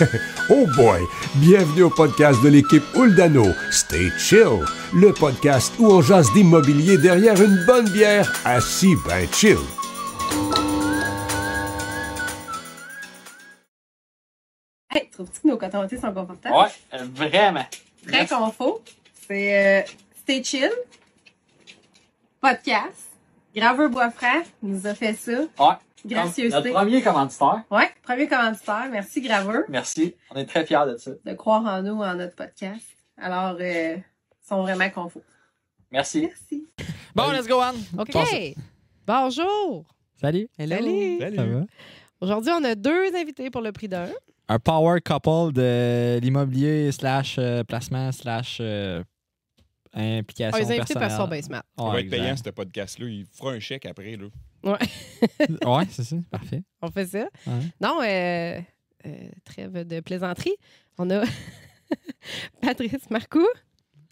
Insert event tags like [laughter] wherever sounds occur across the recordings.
[laughs] oh boy! Bienvenue au podcast de l'équipe Uldano. Stay chill, le podcast où on jase d'immobilier derrière une bonne bière, assis ben chill. Hey, trouves-tu que nos cotons sont confortables? Ouais, euh, vraiment. Très confort. C'est euh, Stay Chill. Podcast. Graveur Boisfrère nous a fait ça. Ouais. Gracieuseté. Notre premier commanditaire. Ouais, premier commanditaire. Merci Graveur Merci. On est très fiers de ça. de croire en nous, en notre podcast. Alors, euh, ils sont vraiment confos. Merci. Merci. Bon, let's go, Anne. OK. Bonjour. Salut. Salut. Ça va? Aujourd'hui, on a deux invités pour le prix d'un. Un power couple de l'immobilier slash euh, placement slash euh, implication Ah, les invités personnelle. peuvent sont bien smart. Ouais, Il va être payant, ce podcast-là. Il fera un chèque après. Là. [laughs] ouais, c'est ça. Parfait. On fait ça. Ouais. Non, euh, euh, trêve de plaisanterie. On a [laughs] Patrice Marcoux.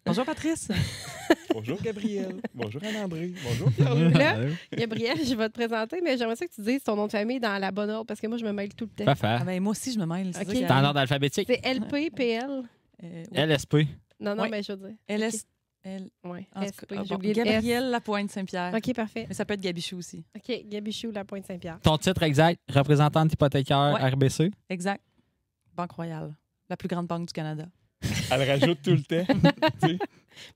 Bonjour Patrice. [laughs] Bonjour, Gabriel. Bonjour, Anne-André. Bonjour, Pierre. Gabriel, je vais te présenter, mais j'aimerais ça que tu dises ton nom de famille dans la bonne ordre parce que moi, je me mêle tout le temps. Parfait. Ah ben, moi aussi, je me mêle. c'est Ok. ça qui T'es en ordre alphabétique. C'est LP, PL. Euh, ouais. LSP. Non, non, Ouais. mais je veux dire. LS. L. Oui, ah, bon, le S. Gabrielle Lapointe Saint-Pierre. OK, parfait. Mais ça peut être Gabichou aussi. OK, Gabichou, la Pointe Saint-Pierre. Ton titre exact, représentante hypothécaire Ouais. RBC. Exact. Banque Royale. La plus grande banque du Canada. [laughs] Elle rajoute tout le temps. [laughs]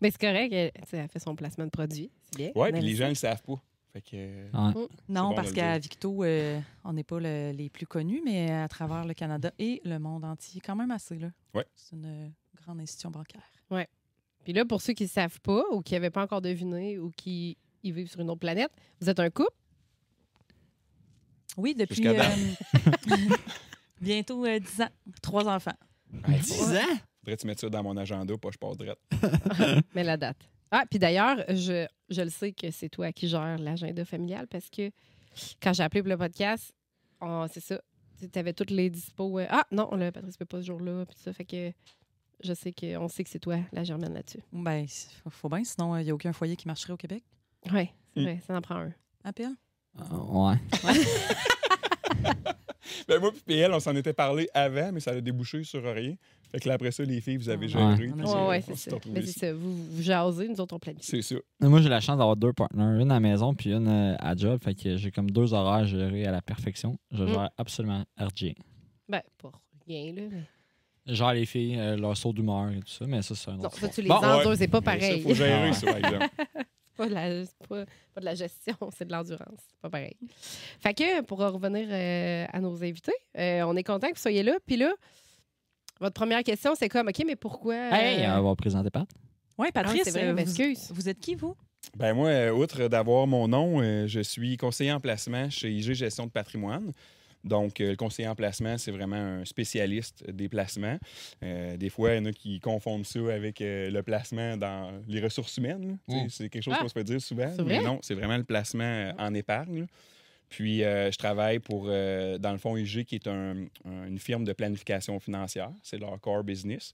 Mais c'est correct, elle, tu sais, elle fait son placement de produit. C'est bien. ouais, On puis les gens ne le savent pas. Fait que, euh, Ouais. Non, bon parce qu'à. Victo, euh, on n'est pas le- les plus connus, mais à travers le Canada et le monde entier, quand même assez. Là. Ouais. C'est une euh, grande institution bancaire. Puis là, pour ceux qui ne savent pas ou qui n'avaient pas encore deviné ou qui y vivent sur une autre planète, vous êtes un couple? Oui, depuis euh, [laughs] bientôt euh, 10 ans. Trois enfants. hey, 10 ans? faudrait que tu mettes ça dans mon agenda, pas je pars direct. [laughs] Mais la date. Ah, puis d'ailleurs, je, je le sais que c'est toi qui gères l'agenda familial parce que quand j'ai appelé pour le podcast, on- c'est ça. Tu avais toutes les dispos. euh, ah, non, le Patrice ne peut pas ce jour-là. Puis ça fait que je sais qu'on sait que c'est toi la germaine là-dessus. Ben, il faut bien, sinon il n'y a aucun foyer qui marcherait au Québec. Oui, c'est Mm. vrai, ça en prend un. Appel? Euh, ouais. [laughs] Ben, moi, puis PL, on s'en était parlé avant, mais ça a débouché sur rien. Fait que là, après ça, les filles, vous avez géré. Ouais. puis, Ouais, Oui, euh, ouais, on c'est ça. Mais c'est ça. Vous, vous jasez, nous autres, on planifie. C'est ça. Moi, j'ai la chance d'avoir deux partenaires, une à la maison puis une euh, à job. Fait que j'ai comme deux horaires gérés à la perfection. Je Mm. gère absolument rien. Ben, pas rien, là. mais- Je gère les filles, euh, leur saut d'humeur et tout ça, mais ça, c'est un Non, autre ça, tu les Bon, endures, ouais. c'est pas pareil. faut gérer ça, par exemple. [laughs] pas de la, pas, pas de la gestion, [laughs] c'est de l'endurance. C'est pas pareil. Fait que, pour revenir euh, à nos invités, euh, on est content que vous soyez là. Puis là, votre première question, c'est comme, OK, mais pourquoi. euh, Hey, on va présenter Pat. Oui, ah, Patrice, c'est vrai, vous, excuse. vous êtes qui, vous? Ben moi, outre d'avoir mon nom, euh, je suis conseiller en placement chez IG Gestion de patrimoine. Donc, euh, le conseiller en placement, c'est vraiment un spécialiste des placements. Euh, des fois, il y en a qui confondent ça avec euh, le placement dans les ressources humaines. C'est quelque chose Ah. qu'on se fait dire souvent. Mais non, c'est vraiment le placement en épargne. Puis, euh, je travaille pour, euh, dans le fond, IG, qui est un- un- une firme de planification financière. C'est leur core business.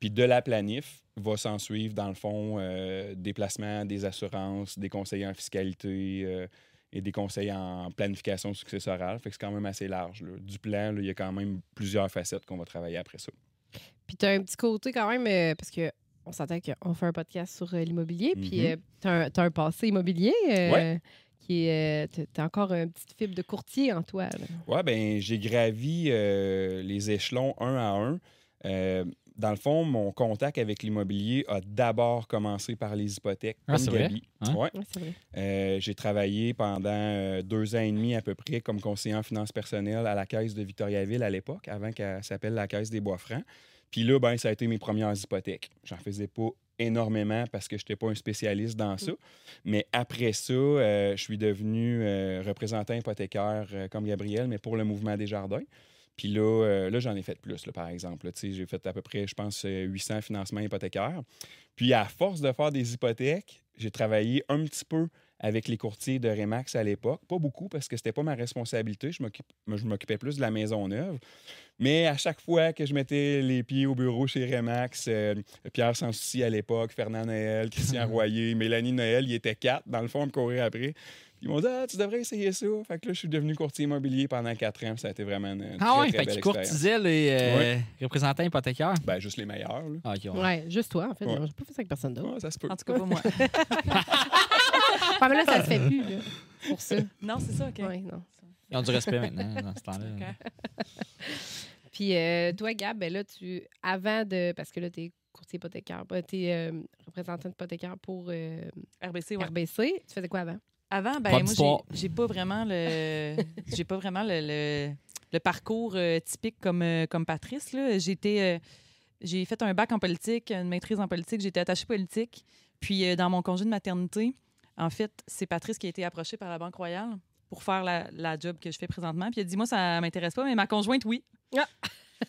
Puis de la planif va s'en suivre, dans le fond, euh, des placements, des assurances, des conseillers en fiscalité et des conseils en planification successorale. Fait que c'est quand même assez large. là. Du plan, là, il y a quand même plusieurs facettes qu'on va travailler après ça. Puis tu as un petit côté quand même, euh, parce que on s'entend qu'on fait un podcast sur euh, l'immobilier, puis Mhm. euh, tu as, un passé immobilier. euh, Ouais. Qui est, tu as encore une petite fibre de courtier en toi. Oui, ben j'ai gravi les échelons un à un. Dans le fond, mon contact avec l'immobilier a d'abord commencé par les hypothèques. Ah, c'est vrai? Hein? Ouais. Vrai. Euh, j'ai travaillé pendant euh, deux ans et demi à peu près comme conseiller en finances personnelles à la caisse de Victoriaville à l'époque, avant qu'elle s'appelle la caisse des Bois-Francs. Puis là, ben, ça a été mes premières hypothèques. J'en faisais pas énormément parce que je n'étais pas un spécialiste dans ça. Mais après ça, euh, je suis devenu euh, représentant hypothécaire euh, comme Gabriel, mais pour le mouvement des jardins. Puis là, euh, là j'en ai fait plus, là, par exemple. J'ai fait à peu près, je pense, euh, 800 financements hypothécaires. Puis à force de faire des hypothèques, j'ai travaillé un petit peu avec les courtiers de Remax à l'époque. Pas beaucoup parce que c'était pas ma responsabilité. Je m'occupais plus de la maison neuve. Mais à chaque fois que je mettais les pieds au bureau chez Remax, euh, Pierre Sansouci à l'époque, Fernand Noël, Christian [laughs] Royer, Mélanie Noël, il était quatre, dans le fond, à me courir après. Ils m'ont dit, ah, tu devrais essayer ça. Fait que là, je suis devenu courtier immobilier pendant quatre ans. Ça a été vraiment une, une Ah très, ouais, très fait que tu expérience. courtisais les euh, représentants hypothécaires? Ben, juste les meilleurs. Là. Ah, ok, ouais. Ouais, juste toi, en fait. Ouais. J'ai pas fait ça avec personne d'autre. Ouais, ça se peut. En tout cas, pas moi. [laughs] Ah, mais là, ça se fait plus, là. Pour ça. non, c'est ça, OK. Ouais, non. Ils ont du respect maintenant dans ce temps-là. Ok. [laughs] Puis euh, toi, Gab, ben là, tu, avant de. Parce que là, tu es courtier hypothécaire, tu es représentant hypothécaire pour euh, RBC, ouais. RBC. Tu faisais quoi avant? Avant, ben moi, j'ai- pas vraiment le, [laughs] j'ai pas vraiment le, le- le parcours euh, typique comme, euh, comme Patrice. euh, j'ai fait un bac en politique, une maîtrise en politique. J'étais attachée politique. Puis dans mon congé de maternité, en fait, c'est Patrice qui a été approché par la Banque Royale pour faire la, la job que je fais présentement. Puis il a dit moi ça m'intéresse pas, mais ma conjointe oui. Ah!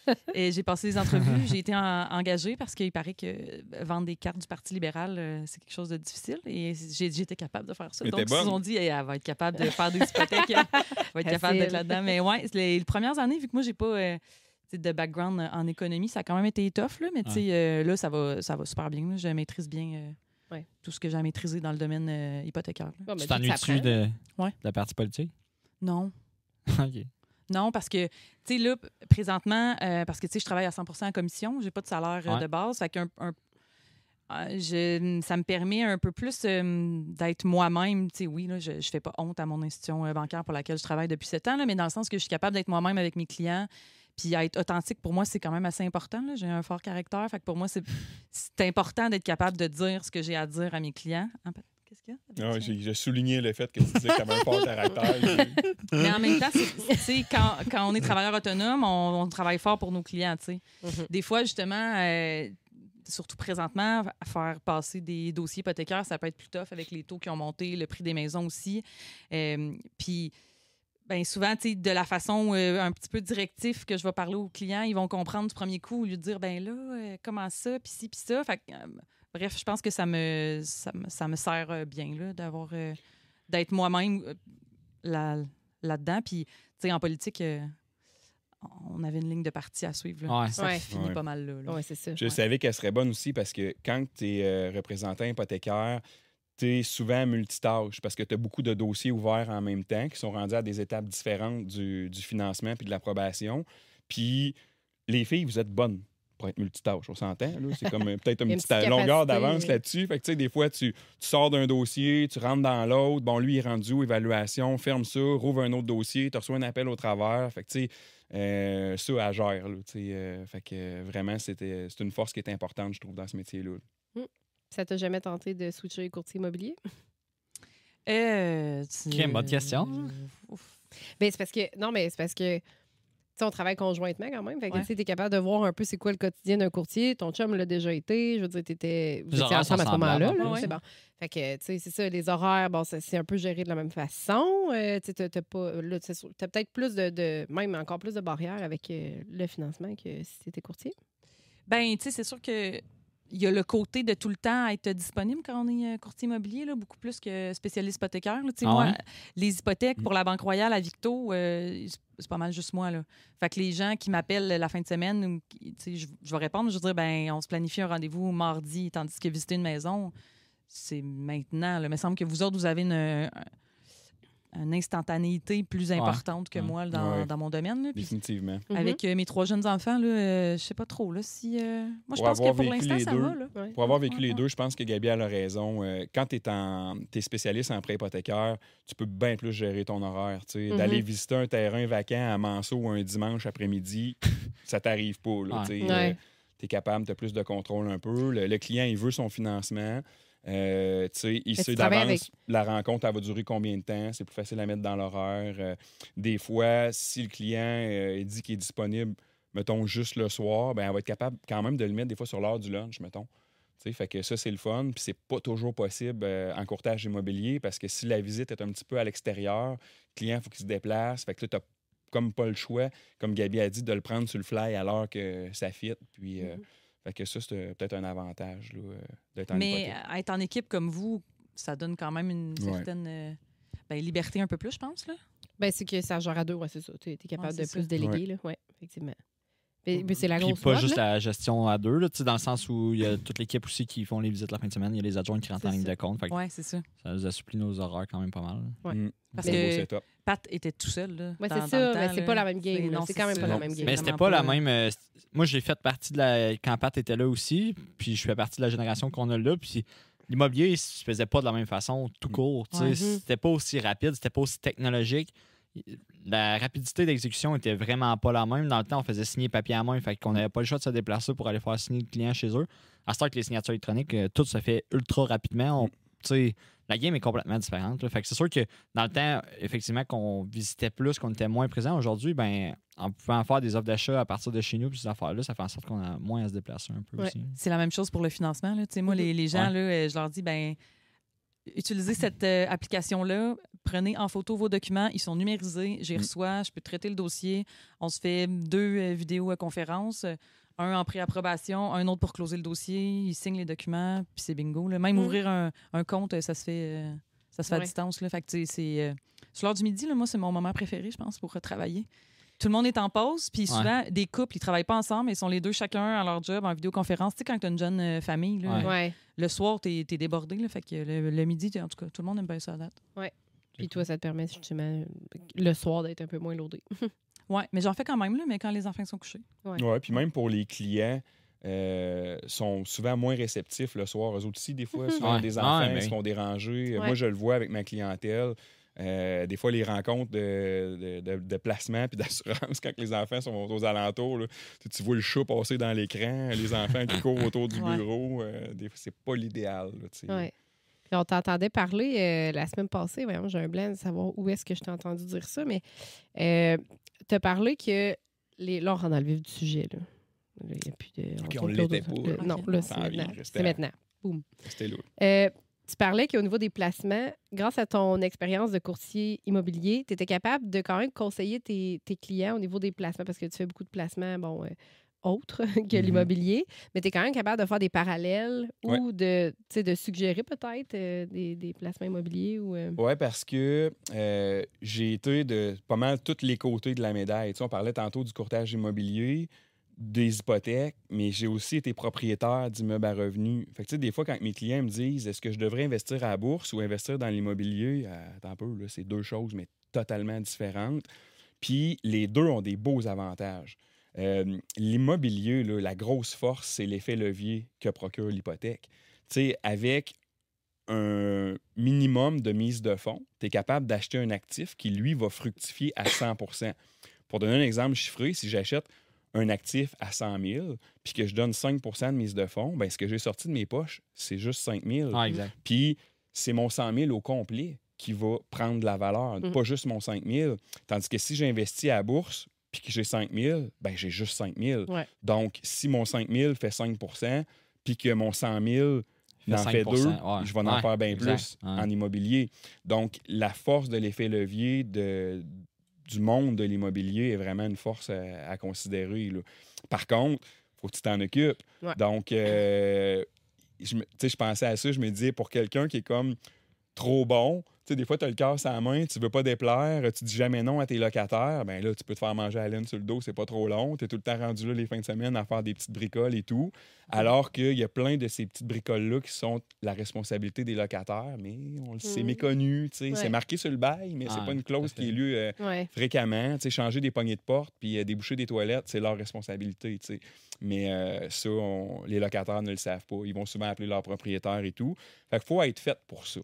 [laughs] Et j'ai passé les entrevues, j'ai été en- engagée parce qu'il paraît que euh, vendre des cartes du Parti libéral, euh, c'est quelque chose de difficile. Et j'ai- j'étais capable de faire ça. Mais Donc, ils sont dit, Hey, elle va être capable de [laughs] faire des hypothèques, elle va être capable d'être là-dedans. Mais ouais, les, les premières années, vu que moi, j'ai pas euh, de background en économie, ça a quand même été tough. Là, mais tu sais, euh, là, ça va, ça va super bien. là. Je maîtrise bien euh, Ouais. tout ce que j'ai à maîtriser dans le domaine euh, hypothécaire. Bon, Tu t'ennuies-tu de, Ouais. de la partie politique? Non. [laughs] OK. Non, parce que, tu sais, là, présentement, euh, parce que, tu sais, je travaille à 100 en commission, j'ai pas de salaire euh, Ouais. de base. Fait qu'un. un- euh, je- ça me permet un peu plus euh, d'être moi-même. Tu sais, oui, là, je, je fais pas honte à mon institution euh, bancaire pour laquelle je travaille depuis sept ans, là, mais dans le sens que je suis capable d'être moi-même avec mes clients. Puis être authentique, pour moi, c'est quand même assez important. là. J'ai un fort caractère. Fait que pour moi, c'est c'est important d'être capable de dire ce que j'ai à dire à mes clients. Qu'est-ce qu'il y a? Ah, j'ai j'ai souligné le fait que tu disais avais un fort caractère. [laughs] Mais en même temps, c'est- [laughs] tu sais, quand, quand on est travailleur autonome, on, on travaille fort pour nos clients. tu sais. Mhm. Des fois, justement, euh, surtout présentement, à faire passer des dossiers hypothécaires, ça peut être plus tough avec les taux qui ont monté, le prix des maisons aussi. Euh, Puis, ben souvent, tu sais, de la façon euh, un petit peu directive que je vais parler aux clients, ils vont comprendre du premier coup au lieu de dire, ben là, euh, comment ça, puis ci, puis ça. Fait que, euh, bref, je pense que ça me, ça me, ça me sert euh, bien là, d'avoir, euh, d'être moi-même euh, là, là-dedans. Puis, tu sais, en politique, euh, on avait une ligne de parti à suivre. là. Ouais. Ça Ouais. finit Ouais. pas mal là. c'est ça. Je Ouais. savais qu'elle serait bonne aussi parce que quand tu es représentant hypothécaire, tu es souvent multitâche parce que tu as beaucoup de dossiers ouverts en même temps qui sont rendus à des étapes différentes du, du financement puis de l'approbation. Puis les filles, vous êtes bonnes pour être multitâche, on s'entend. C'est comme euh, peut-être une, [laughs] une petite petite longueur d'avance là-dessus. Fait que tu sais, des fois, tu, tu sors d'un dossier, tu rentres dans l'autre. Bon, lui, il est rendu où, évaluation, ferme ça, rouvre un autre dossier, tu reçois un appel au travers. Fait que tu sais, euh, ça, à gère. Là, tu sais, euh, fait que euh, vraiment, c'était, c'est une force qui est importante, je trouve, dans ce métier-là. Ça t'a jamais tenté de switcher courtier immobilier? Euh, tu- Quelle bonne question. Ouf. Ben, c'est parce que. Non, mais c'est parce que. Tu on travaille conjointement quand même. Fait que Ouais. tu t'es capable de voir un peu c'est quoi le quotidien d'un courtier. Ton chum l'a déjà été. Je veux dire, t'étais. Vous étiez ensemble à ce moment-là. semblables, là, ouais. C'est bon. Fait que, tu sais, c'est ça, les horaires, bon, c'est un peu géré de la même façon. Euh, tu c'est sûr, t'as peut-être plus de, de- Même encore plus de barrières avec euh, le financement que si t'étais courtier. Ben, tu sais, c'est sûr que il y a le côté de tout le temps être disponible quand on est euh, courtier immobilier, là, beaucoup plus que spécialiste hypothécaire. là. Ah moi, les hypothèques pour la Banque Royale à Victo, euh, c'est- pas mal juste moi. Là. Fait que les gens qui m'appellent la fin de semaine, je, je vais répondre, je vais dire, ben, on se planifie un rendez-vous mardi, tandis que visiter une maison, c'est maintenant. Là. Il me semble que vous autres, vous avez une, un- une instantanéité plus importante que Ouais. moi dans, Ouais. dans mon domaine. là. Puis Définitivement. Mhm. avec euh, mes trois jeunes enfants, là, euh, je sais pas trop. Là, si, euh, moi, je pense que pour vécu l'instant, les ça deux, va. Là. Ouais. Pour avoir vécu Ouais, les deux, je pense que Gabi a raison. Euh, quand tu es, spécialiste en prêt hypothécaire, tu peux bien plus gérer ton horaire. tu sais. Mhm. D'aller visiter un terrain vacant à Manceau un dimanche après-midi, [laughs] ça t'arrive pas. Ouais. Ouais. tu es capable, tu as plus de contrôle un peu. Le, le client, il veut son financement. Euh, tu sais, il sait d'avance la rencontre, elle va durer combien de temps? C'est plus facile à mettre dans l'horaire. Euh, des fois, si le client euh, dit qu'il est disponible, mettons, juste le soir, ben, elle va être capable quand même de le mettre des fois sur l'heure du lunch, mettons. Tu sais, fait que ça, c'est le fun. Puis c'est pas toujours possible euh, en courtage immobilier parce que si la visite est un petit peu à l'extérieur, le client, il faut qu'il se déplace. Fait que là, tu comme pas le choix, comme Gabi a dit, de le prendre sur le fly alors que ça fit. Puis, euh, Mhm. Fait que ça, c'est euh, peut-être un avantage là, euh, d'être en Mais hypothèque. euh, être en équipe comme vous, ça donne quand même une Ouais. certaine euh, ben, liberté un peu plus, je pense. Là. Ben, c'est que ça gère à deux, ouais, c'est ça. Tu es capable Ouais, de ça. plus déléguer, là. Ouais, effectivement. Mais, mais c'est la Puis grosse pas mode, juste là. la gestion à deux, là, tu sais, dans le sens où il y a toute l'équipe aussi qui font les visites la fin de semaine. Il y a les adjoints qui rentrent en ligne de compte. Fait que Ouais, c'est ça. Ça nous assouplit nos horaires quand même pas mal. Ouais. Mm. Parce que-. Pat était tout seul. Là, Ouais, c'est ça, mais c'est pas la même game, C'est quand même ça. pas la même game. Mais c'était pas la même. euh, moi, j'ai fait partie de la. Quand Pat était là aussi, puis je fais partie de la génération qu'on a là. Puis l'immobilier, il se faisait pas de la même façon, tout court. tu sais. Ouais. C'était pas aussi rapide, c'était pas aussi technologique. La rapidité d'exécution était vraiment pas la même. Dans le temps, on faisait signer papier à main, fait qu'on n'avait pas le choix de se déplacer pour aller faire signer le client chez eux. À ce temps que les signatures électroniques, euh, tout se fait ultra rapidement. On- sais, la game est complètement différente. là. Fait que c'est sûr que dans le temps, effectivement, qu'on visitait plus, qu'on était moins présent. Aujourd'hui, ben, en pouvant faire des offres d'achat à partir de chez nous, puis ces affaires-là, ça fait en sorte qu'on a moins à se déplacer un peu Ouais. aussi. C'est la même chose pour le financement. Là. Tu sais, Moi, les, les gens, Ouais. là, euh, je leur dis, ben, utilisez cette euh, application-là, prenez en photo vos documents, ils sont numérisés, j'y Mm. reçois, je peux traiter le dossier. On se fait deux euh, vidéos à conférence, un en préapprobation, un autre pour closer le dossier, ils signent les documents, puis c'est bingo. là. Même Mm. ouvrir un, un compte, ça se fait, euh, ça se fait à Ouais. distance. Là. Fait que, tu sais, c'est, euh, sur l'heure du midi, là, moi, c'est mon moment préféré, je pense, pour travailler. Tout le monde est en pause, puis souvent, des couples, ils travaillent pas ensemble, mais ils sont les deux chacun à leur job en vidéoconférence. Tu sais, quand tu as une jeune euh, famille, là, Ouais. Ouais. le soir, tu es, débordé. Là, fait que le, le midi, en tout cas, tout le monde aime bien ça à date. Puis toi, ça te permet justement le soir d'être un peu moins loadé. [laughs] Ouais, mais j'en fais quand même, là, mais quand les enfants sont couchés. Ouais. Ouais, puis même pour les clients, euh, sont souvent moins réceptifs le soir. Eux autres aussi, des fois, [laughs] souvent, Ouais. des Ouais, enfants mais ils se oui. font déranger. Ouais. Moi, je le vois avec ma clientèle. Euh, des fois, les rencontres de, de, de- de placement puis d'assurance, [laughs] quand les enfants sont aux alentours, là, tu, tu vois le chat passer dans l'écran, les enfants qui courent autour du [laughs] bureau. euh, des fois, c'est pas l'idéal. Ouais. On t'entendait parler euh, la semaine passée, voyons, j'ai un blanc de savoir où est-ce que je t'ai entendu dire ça, mais euh, tu as parlé que les. Là, on rentre dans le vif du sujet. Là. Il y a plus de. On l'était pas. Non, là, c'est maintenant. restait C'est à- maintenant. Boum. C'était lourd. Tu parlais qu'au niveau des placements, grâce à ton expérience de courtier immobilier, tu étais capable de quand même conseiller tes, tes clients au niveau des placements parce que tu fais beaucoup de placements, bon, euh, autres [laughs] que Mhm. l'immobilier, mais tu es quand même capable de faire des parallèles Ouais. ou de, de suggérer peut-être euh, des, des placements immobiliers ou. euh, Oui, parce que euh, j'ai été de pas mal tous les côtés de la médaille. On parlait tantôt du courtage immobilier, des hypothèques, mais j'ai aussi été propriétaire d'immeubles à revenus. Fait que, des fois, quand mes clients me disent est-ce que je devrais investir à la bourse ou investir dans l'immobilier, euh, attends un peu, c'est deux choses, mais totalement différentes. Puis les deux ont des beaux avantages. Euh, L'immobilier, la grosse force, c'est l'effet levier que procure l'hypothèque. Avec un minimum de mise de fonds, tu es capable d'acheter un actif qui, lui, va fructifier à 100% Pour donner un exemple chiffré, si j'achète un actif à 100 000 puis que je donne 5% de mise de fonds, ben, ce que j'ai sorti de mes poches, c'est juste 5 000 Ah, exact. puis c'est mon 100 000 au complet qui va prendre de la valeur, Mhm. pas juste mon 5 000. Tandis que si j'investis à la bourse puis que j'ai 5 000, ben j'ai juste 5 000. Ouais. Donc, si mon 5 000 fait 5% puis que mon 100 000 Fait en fait 5%, deux, ouais. je vais en Ouais, faire bien exact. plus Ouais. en immobilier. Donc, la force de l'effet levier de, du monde de l'immobilier est vraiment une force à, à considérer. là. Par contre, faut que tu t'en occupes. Ouais. Donc, euh, je, me- tu sais, je pensais à ça, je me disais, pour quelqu'un qui est comme trop bon, sais, des fois, tu as le cœur sur la main, tu veux pas déplaire, tu dis jamais non à tes locataires, ben là, tu peux te faire manger à la laine sur le dos, c'est pas trop long. Tu es tout le temps rendu là les fins de semaine à faire des petites bricoles et tout. Alors qu'il y a plein de ces petites bricoles-là qui sont la responsabilité des locataires, mais on le sait Mhm. méconnu, tu sais. Ouais. C'est marqué sur le bail, mais c'est Ouais, pas une clause qui est lue euh, Ouais. fréquemment. Tu sais, changer des poignées de porte puis euh, déboucher des toilettes, c'est leur responsabilité. tu sais. Mais euh, ça, on- les locataires ne le savent pas. Ils vont souvent appeler leur propriétaire et tout. Fait qu'il faut être fait pour ça.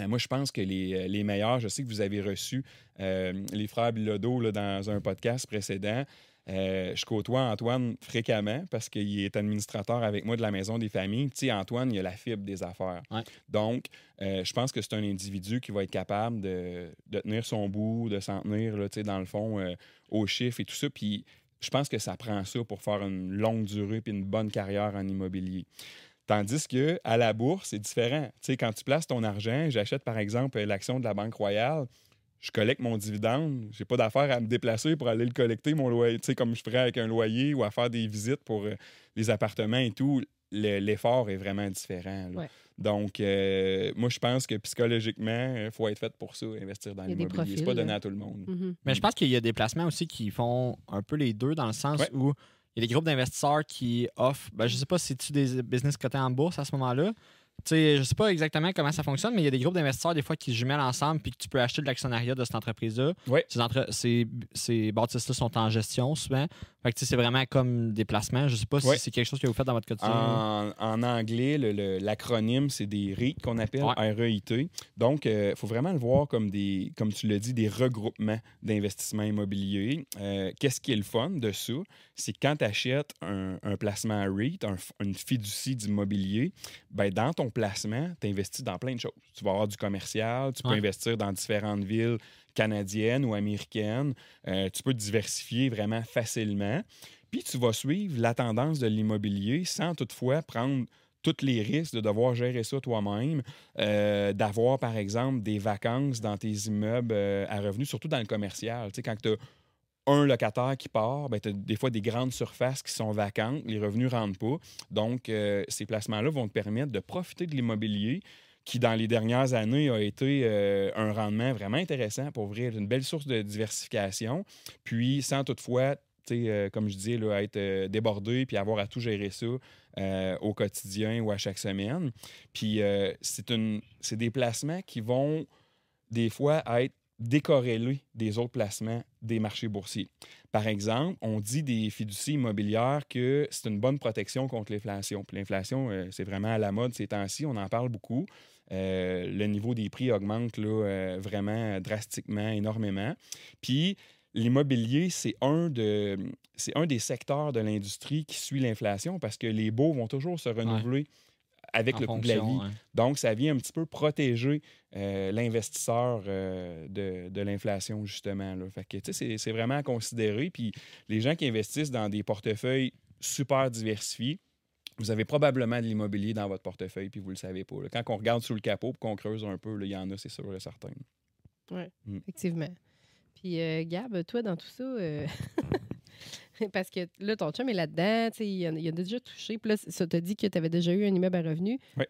Euh, moi, je pense que les, euh, les meilleurs, je sais que vous avez reçu euh, les frères Bilodeau là, dans un podcast précédent. Euh, je côtoie Antoine fréquemment parce qu'il est administrateur avec moi de la Maison des Familles. Tu sais, Antoine, il a la fibre des affaires. Ouais. Donc, euh, je pense que c'est un individu qui va être capable de, de tenir son bout, de s'en tenir, là, tu sais, dans le fond, aux chiffres et tout ça. Puis, je pense que ça prend ça pour faire une longue durée puis une bonne carrière en immobilier. Tandis que à la bourse, c'est différent. Tu sais, quand tu places ton argent, j'achète par exemple l'action de la Banque Royale, je collecte mon dividende, j'ai pas d'affaire à me déplacer pour aller le collecter, mon loyer, tu sais, comme je ferais avec un loyer ou à faire des visites pour euh, les appartements et tout. Le- L'effort est vraiment différent. là. Ouais. Donc, euh, moi, je pense que psychologiquement, il faut être fait pour ça, investir dans l'immobilier. C'est pas donné à tout le monde. Mhm. Mais je pense qu'il y a des placements aussi qui font un peu les deux dans le sens Ouais. où il y a des groupes d'investisseurs qui offrent, ben, je sais pas si tu des business cotés en bourse à ce moment-là. Tu sais, je sais pas exactement comment ça fonctionne, mais il y a des groupes d'investisseurs des fois qui se jumellent ensemble puis que tu peux acheter de l'actionnariat de cette entreprise-là. Ces, entre- ces, ces bâtisses-là sont en gestion souvent. Fait que c'est vraiment comme des placements. Je sais pas Ouais. si c'est quelque chose que vous faites dans votre quotidien. En, en anglais, l'acronyme, c'est des REIT qu'on appelle Ouais. REIT. Donc, il faut vraiment le voir comme des, comme tu l'as dit, des regroupements d'investissements immobiliers. Euh, Qu'est-ce qui est le fun de ça? C'est quand tu achètes un, un placement REIT, un une fiducie d'immobilier, ben, dans ton placement, tu investis dans plein de choses. Tu vas avoir du commercial, tu peux Ouais. investir dans différentes villes canadiennes ou américaines. Euh, tu peux diversifier vraiment facilement. Puis tu vas suivre la tendance de l'immobilier sans toutefois prendre tous les risques de devoir gérer ça toi-même, euh, d'avoir, par exemple, des vacances dans tes immeubles euh, à revenus, surtout dans le commercial. Tu sais, quand tu as un locataire qui part, ben, tu as des fois des grandes surfaces qui sont vacantes, les revenus ne rentrent pas. Donc, ces placements-là vont te permettre de profiter de l'immobilier qui, dans les dernières années, a été euh, un rendement vraiment intéressant pour ouvrir une belle source de diversification, puis sans toutefois euh, comme je disais, là, être euh, débordé puis avoir à tout gérer ça au quotidien ou à chaque semaine. Puis c'est des placements qui vont des fois être décorrélés des autres placements des marchés boursiers. Par exemple, on dit des fiducies immobilières que c'est une bonne protection contre l'inflation. L'inflation, c'est vraiment à la mode ces temps-ci, on en parle beaucoup. Euh, le niveau des prix augmente là, euh, vraiment drastiquement, énormément. Puis l'immobilier, c'est un, de, c'est un des secteurs de l'industrie qui suit l'inflation parce que les baux vont toujours se renouveler avec En le coût de la vie. ouais. Donc, ça vient un petit peu protéger euh, l'investisseur euh, de, de l'inflation, justement. Là. Fait que, tu sais, c'est, c'est vraiment à considérer. Puis les gens qui investissent dans des portefeuilles super diversifiés, vous avez probablement de l'immobilier dans votre portefeuille, puis vous ne le savez pas. là. Quand on regarde sous le capot puis qu'on creuse un peu, il y en a, c'est sûr et certain. Effectivement. Puis, euh, Gab, toi, dans tout ça, euh, [laughs] parce que là, ton chum est là-dedans, il, il a déjà touché. Puis là, ça t'a dit que tu avais déjà eu un immeuble à revenus. Oui.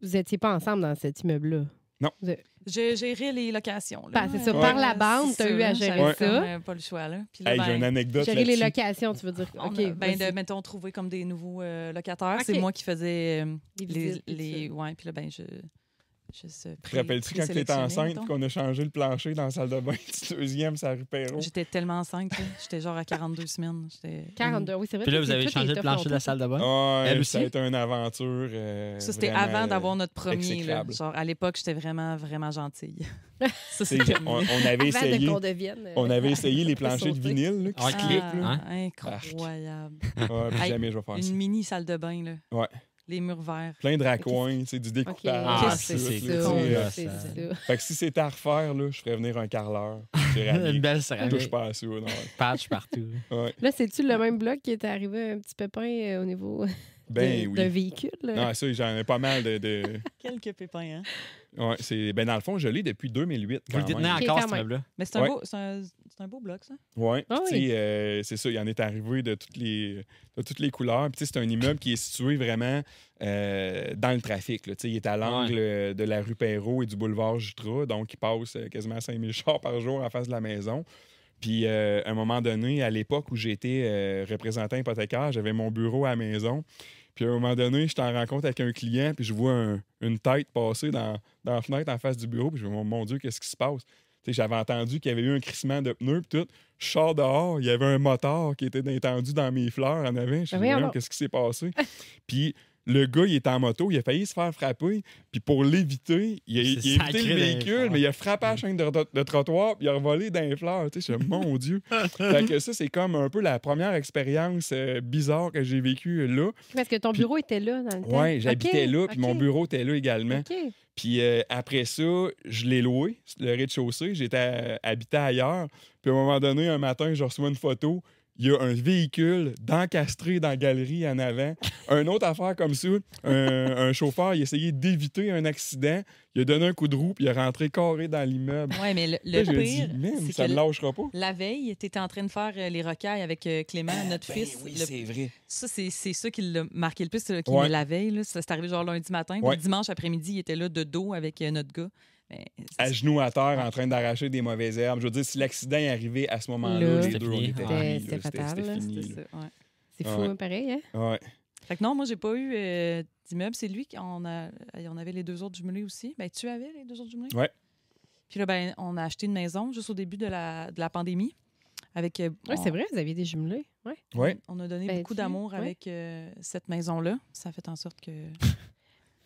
Vous n'étiez pas ensemble dans cet immeuble-là? J'ai géré les locations. là. Bah, c'est ça, par la bande, t'as ça, eu à là, gérer ça. euh, pas le choix, là. Puis là, Hey, j'ai ben, une anecdote Gérer les locations, tu veux dire. on ben, de, mettons, trouver comme des nouveaux euh, locataires. C'est moi qui faisais euh, Les les, les, ouais, puis là, ben, je, je se Te rappelles-tu quand tu étais enceinte qu'on a changé le plancher dans la salle de bain du deuxième, ça Perrault? J'étais tellement enceinte, là. j'étais genre à 42 semaines. J'étais- 42, oui, c'est vrai. Puis là, vous avez changé le plancher de la salle de bain? Ouais, Elle ça a été une aventure. euh, Ça, c'était avant euh, d'avoir notre premier. Là. Genre, à l'époque, j'étais vraiment, vraiment gentille. [laughs] ça, on, [laughs] on avait Avant de essayé, qu'on devienne. euh, on avait [laughs] essayé les planchers de vinyle là, qui Ah, se cliquent, Ah, là. incroyable. Jamais je vais faire Une mini salle de bain, là. Ouais. Les murs verts. Plein de raccoins, tu sais, du découpage. Ah, tout c'est ça, c'est ça. euh, C'est ça. Fait que si c'était à refaire, là, je ferais venir un carreleur. [laughs] C'est Une belle Touche céramique. pas à ça, non. Patch partout. Ouais. Là, c'est-tu le même bloc qui est arrivé un petit pépin euh, au niveau Ben de- oui. d'un véhicule? Non, ça, j'en ai pas mal de. de... [laughs] Quelques pépins, hein? Ouais, c'est... Ben, dans le fond, je l'ai depuis 2008. Vous le détenez encore, même. immeuble-là. Mais c'est un, Ouais. beau, c'est un, c'est un beau bloc, ça. Oui, Ah oui. tu sais, euh, c'est ça, il en est arrivé de toutes les, de toutes les couleurs. Puis tu sais, c'est un immeuble qui est situé vraiment euh, dans le trafic. là. Tu sais, Il est à l'angle euh, de la rue Perrault et du boulevard Jutra, donc il passe quasiment 5000 [laughs] chars par jour en face de la maison. Puis euh, à un moment donné, à l'époque où j'étais euh, représentant hypothécaire, j'avais mon bureau à la maison. Puis à un moment donné, j'étais en rencontre avec un client, puis je vois un- une tête passer dans, dans la fenêtre en face du bureau, puis je me dis, mon, Dieu, qu'est-ce qui se passe? J'avais entendu qu'il y avait eu un crissement de pneus, puis tout. Je sors dehors, il y avait un moteur qui était étendu dans mes fleurs en avant. Je me Ben donc. qu'est-ce qui s'est passé? [laughs] puis le gars, il était en moto, il a failli se faire frapper, puis pour l'éviter, il a, Il évité le véhicule, fleurs. mais il a frappé à la chaîne de, de trottoir, puis il a volé dans les fleurs. Tu sais, je suis mon Dieu. [laughs] fait que ça, c'est comme un peu la première expérience euh, bizarre que j'ai vécue là. Parce que ton Puis- bureau était là dans le temps. Ouais, j'habitais là, puis mon bureau était là également. Puis euh, après ça, je l'ai loué, le rez-de-chaussée. J'étais habité ailleurs. Puis à un moment donné, un matin, je reçois une photo. Il y a un véhicule d'encastré dans la galerie en avant. Une autre affaire comme ça, un, un chauffeur, il essayait d'éviter un accident. Il a donné un coup de roue, puis il est rentré carré dans l'immeuble. Ouais, mais le, le pire, c'est ça ne lâchera pas. la veille, tu étais en train de faire euh, les rocailles avec euh, Clément, notre Ben fils. oui, Le- c'est vrai. Ça, c'est c'est ça qui l'a marqué le plus, qui Ouais. la veille. Là. Ça, c'est arrivé genre lundi matin. Puis Ouais. dimanche après-midi, il était là de dos avec euh, notre gars. Mais À genoux à terre, en train d'arracher des mauvaises herbes. Je veux dire, si l'accident est arrivé à ce moment-là, Là, les deux, on fini. était Ouais. C'était fatal, ouais. C'est fou, Ouais. hein, pareil, hein? Ouais. Fait que non, moi, j'ai pas eu euh, d'immeuble. C'est lui qu'on a. On avait les deux autres jumelés aussi. Ben, tu avais les deux autres jumelés? Ouais. Puis là, ben, on a acheté une maison juste au début de la, de la pandémie. Avec, euh, Oui, on- c'est vrai, vous aviez des jumelés. Ouais. Ouais. On a donné Ben, beaucoup d'amour ouais. avec euh, cette maison-là. Ça a fait en sorte que. [laughs]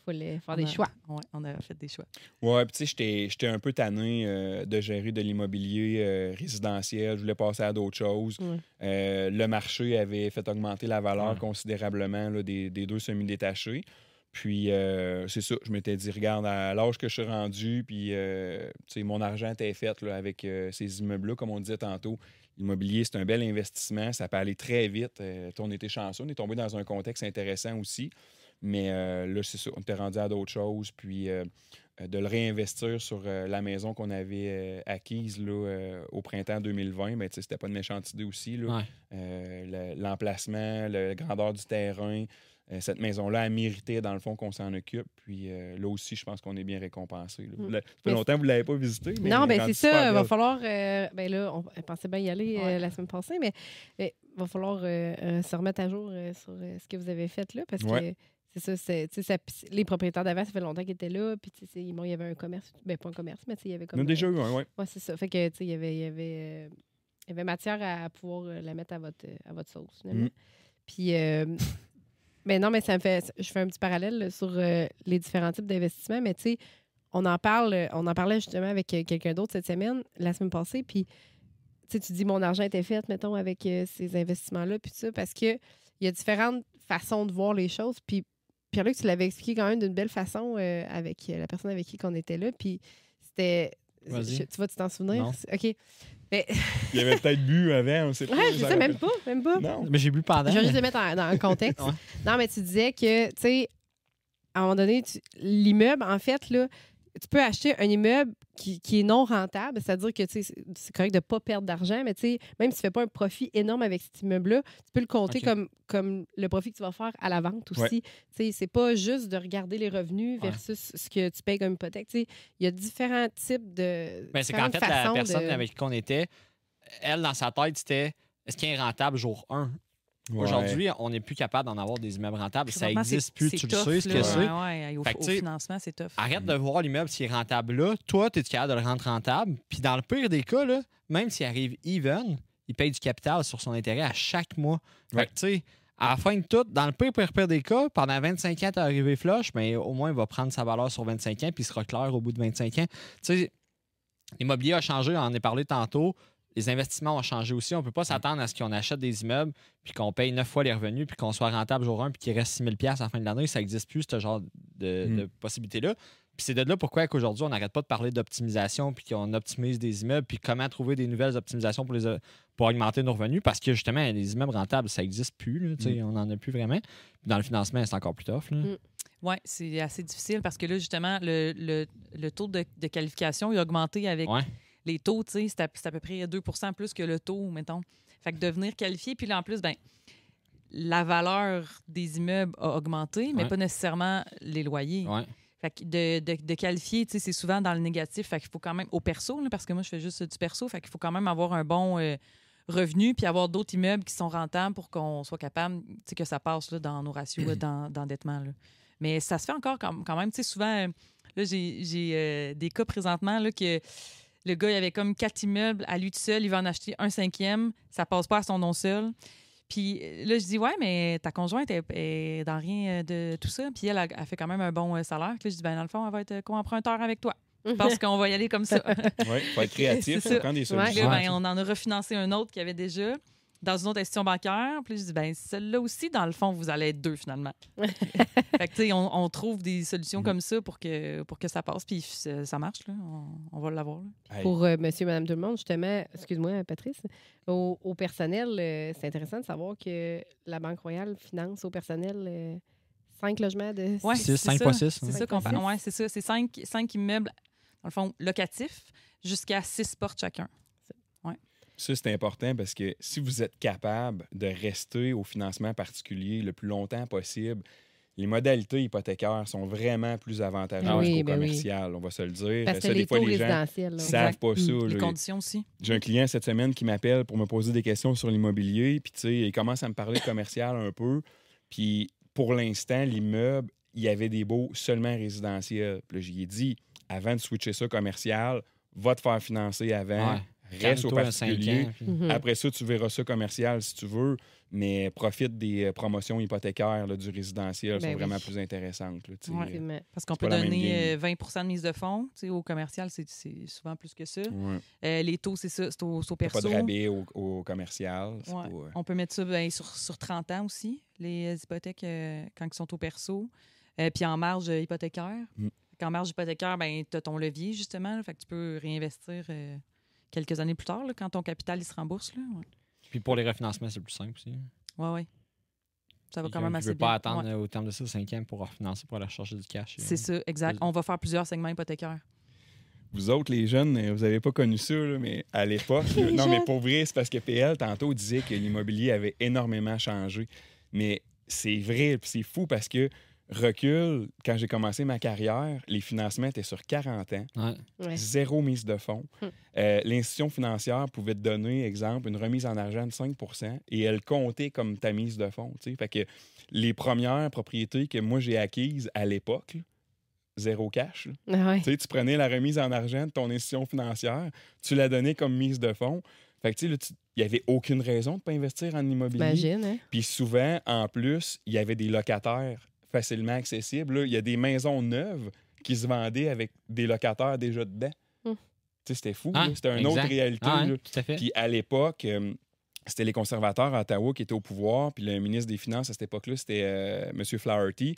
Il fallait faire on des a- choix. Ouais, on a fait des choix. Ouais, puis tu sais, j'étais- j'étais un peu tanné euh, de gérer de l'immobilier euh, résidentiel. Je voulais passer à d'autres choses. Ouais. Euh, le marché avait fait augmenter la valeur Ouais. considérablement là, des, des deux semi-détachés. Puis, euh, c'est ça, je m'étais dit, regarde, à l'âge que je suis rendu, puis, euh, tu sais, mon argent était fait là, avec euh, ces immeubles-là, comme on disait tantôt. L'immobilier, c'est un bel investissement, ça peut aller très vite. Euh, on était chanceux, on est tombé dans un contexte intéressant aussi. Mais euh, là, c'est ça, on était rendu à d'autres choses. Puis, euh, euh, de le réinvestir sur euh, la maison qu'on avait euh, acquise là, euh, au printemps 2020, ben, tu sais, c'était pas une méchante idée aussi. là. Ouais. Euh, le- L'emplacement, la grandeur du terrain, euh, cette maison-là a mérité, dans le fond, qu'on s'en occupe. Puis euh, là aussi, je pense qu'on est bien récompensé. Mm. L'a- Ça fait Mais longtemps que vous ne l'avez pas visité. Mais non, ben c'est ça. Il va falloir. euh, ben là, on, pensait bien y aller euh, la semaine passée, mais il va falloir euh, euh, se remettre à jour euh, sur euh, ce que vous avez fait là. Parce Ouais. que c'est ça, c'est, tu sais, ça- les propriétaires d'avant, ça fait longtemps qu'ils étaient là. Puis, tu sais, bon, il y avait un commerce. Ben, pas un commerce, mais tu sais, il y avait On comme. a déjà euh, eu un, ouais. ouais, c'est ça. Fait que, tu sais, il y avait, il y avait, euh, il y avait matière à pouvoir euh, la mettre à votre, à votre sauce, finalement. Mm. Puis, euh, [laughs] mais non, mais ça me fait. Je fais un petit parallèle là, sur euh, les différents types d'investissements, mais tu sais, on en parle, euh, on en parlait justement avec euh, quelqu'un d'autre cette semaine, la semaine passée, puis tu sais, tu dis mon argent était fait, mettons, avec euh, ces investissements-là, puis ça, parce que il y a différentes façons de voir les choses, puis Pierre-Luc, tu l'avais expliqué quand même d'une belle façon euh, avec euh, la personne avec qui on était là, puis c'était... Je- Tu vas tu t'en souvenir? Non. OK. Ben, Il y avait peut-être bu avant, on sait pas. ouais, je ça, même pas, même pas. Non. Mais j'ai bu pendant. Je vais juste le mettre en- dans un contexte. Ouais. Non, mais tu disais que, tu sais, à un moment donné, tu- l'immeuble, en fait, là, tu peux acheter un immeuble qui, qui est non rentable, c'est-à-dire que, c'est- correct de ne pas perdre d'argent, mais même si tu ne fais pas un profit énorme avec cet immeuble-là, tu peux le compter comme, comme le profit que tu vas faire à la vente aussi. Ouais. C'est pas juste de regarder les revenus Ouais. versus ce que tu payes comme hypothèque. Il y a différents types de. Ben, c'est qu'en fait, la personne de- avec qui on était, elle, dans sa tête, c'était est-ce qu'il est rentable jour 1 Ouais. Aujourd'hui, on n'est plus capable d'en avoir des immeubles rentables. Ça n'existe plus. Tu le sais ce que c'est. Ouais, ouais, au, au financement, c'est tough. Arrête de voir l'immeuble s'il est rentable là. Toi, tu es capable de le rendre rentable? Puis dans le pire des cas, là, même s'il arrive even, il paye du capital sur son intérêt à chaque mois. Fait que, tu sais, à la fin de tout, dans le pire, pire, pire des cas, pendant 25 ans, tu es arrivé flush, mais au moins, il va prendre sa valeur sur 25 ans, puis il sera clair au bout de 25 ans. Tu sais, l'immobilier a changé, on en a parlé tantôt. Les investissements ont changé aussi. On ne peut pas s'attendre à ce qu'on achète des immeubles, puis qu'on paye 9 fois les revenus, puis qu'on soit rentable jour 1, puis qu'il reste 6 000 à la fin de l'année. Ça n'existe plus, ce genre de, Mm. de possibilité-là. Puis c'est de là pourquoi qu'aujourd'hui, on n'arrête pas de parler d'optimisation, puis qu'on optimise des immeubles, puis comment trouver des nouvelles optimisations pour, les, pour augmenter nos revenus, parce que justement, les immeubles rentables, ça n'existe plus. là, sais, On n'en a plus vraiment. Puis dans le financement, c'est encore plus tough. là. Mm. Oui, c'est assez difficile parce que là, justement, le, le- le taux de, de qualification il a augmenté avec Ouais. Les taux, tu sais, c'est à, à peu près 2% plus que le taux, mettons. Fait que devenir qualifié, puis là, en plus, ben la valeur des immeubles a augmenté, mais Ouais. pas nécessairement les loyers. Ouais. Fait que de, de, de qualifier, tu sais, c'est souvent dans le négatif. Fait qu'il faut quand même, au perso, là, parce que moi, je fais juste du perso, fait qu'il faut quand même avoir un bon euh, revenu, puis avoir d'autres immeubles qui sont rentables pour qu'on soit capable, tu sais, que ça passe là, dans nos ratios [clears throat] d'endettement. Mais ça se fait encore quand, quand même, tu sais, souvent, euh, là, j'ai j'ai, euh, des cas présentement, là, que le gars, il avait comme quatre immeubles à lui tout seul, il va en acheter un cinquième, ça passe pas à son nom seul. Puis euh, là, je dis, ouais, mais ta conjointe est, est dans rien euh, de tout ça. Puis elle a, a fait quand même un bon euh, salaire. Puis là, je dis, ben, dans le fond, elle va être co-emprunteur avec toi. Pense qu'on va y aller comme ça. [laughs] Oui, faut être [laughs] créatif, faut prendre des solutions. là, Ouais. ben, on en a refinancé un autre qu'il y avait déjà dans une autre institution bancaire. Puis je dis, ben, celle-là aussi, dans le fond, vous allez être deux finalement. [laughs] fait que, tu sais, on, on trouve des solutions Mhm. comme ça pour que, pour que ça passe. Puis ça, ça marche, là. On, on va l'avoir. Pour euh, monsieur, madame, tout le monde, justement, excuse-moi, Patrice, au, au personnel, euh, c'est intéressant de savoir que la Banque Royale finance au personnel euh, cinq logements de. Ouais, Six, c'est cinq ça. fois six, C'est ouais. ça Cinq qu'on fait. Ouais, c'est ça. C'est cinq, cinq immeubles, dans le fond, locatifs, jusqu'à six portes chacun. Ça, c'est important parce que si vous êtes capable de rester au financement particulier le plus longtemps possible, les modalités hypothécaires sont vraiment plus avantageuses Ah oui, qu'au ben oui. commercial, on va se le dire. Parce que Ça, les des fois, taux les gens là. savent pas ça. Les là. conditions aussi. J'ai un client cette semaine qui m'appelle pour me poser des questions sur l'immobilier, puis tu sais, il commence à me parler de commercial un peu, puis pour l'instant, l'immeuble, il y avait des baux seulement résidentiels. Puis là, j'y ai dit, avant de switcher ça commercial, va te faire financer avant, Ouais. Reste au particulier. ans, puis- Mhm. Après ça, tu verras ça commercial si tu veux, mais profite des euh, promotions hypothécaires là, du résidentiel, Ben sont oui. vraiment plus intéressantes. là. Ouais. Effectivement. Parce qu'on peut donner game. euh, 20 de mise de fonds. Au commercial, c'est c'est souvent plus que ça. Ouais. Euh, les taux, c'est ça, c'est au, c'est au perso. Pas de rabais au, au commercial. c'est Ouais. pas, euh, On peut mettre ça ben, sur, sur 30 ans aussi, les hypothèques euh, quand ils sont au perso. Euh, puis en marge euh, hypothécaire. Mm. En marge hypothécaire, ben, tu as ton levier, justement. là, fait que tu peux réinvestir euh, quelques années plus tard, là, quand ton capital il se rembourse. Là. Ouais. Puis pour les refinancements, c'est plus simple aussi. Ouais, ouais. Ça va quand même assez bien. pas attendre Ouais. euh, au terme de ça, 5 ans pour refinancer, pour aller chercher du cash. C'est ça, exact. On va faire plusieurs segments hypothécaires. Vous autres, les jeunes, euh, vous avez pas connu ça, là, mais à l'époque. [laughs] non, mais pour vrai, c'est parce que PL, tantôt, disait que l'immobilier avait énormément changé. Mais c'est vrai, puis c'est fou parce que recul, quand j'ai commencé ma carrière, les financements étaient sur 40 ans, Ouais. Ouais. zéro mise de fonds. Hum. Euh, L'institution financière pouvait te donner, exemple, une remise en argent de 5% et elle comptait comme ta mise de fonds. Fait que les premières propriétés que moi j'ai acquises à l'époque, zéro cash. Ah ouais. Tu prenais la remise en argent de ton institution financière, tu la donnais comme mise de fonds. Fait que, tu sais, là, tu- il n'y avait aucune raison de ne pas investir en immobilier. Imagine, hein? Puis souvent, en plus, il y avait des locataires facilement accessibles. là. Il y a des maisons neuves qui se vendaient avec des locataires déjà dedans. Hum. Tu sais, c'était fou. Ah. C'était une autre réalité. Ah, ouais, là. tout à fait. Puis à l'époque, euh, c'était les conservateurs à Ottawa qui étaient au pouvoir. Puis le ministre des Finances à cette époque-là, c'était euh, M. Flaherty.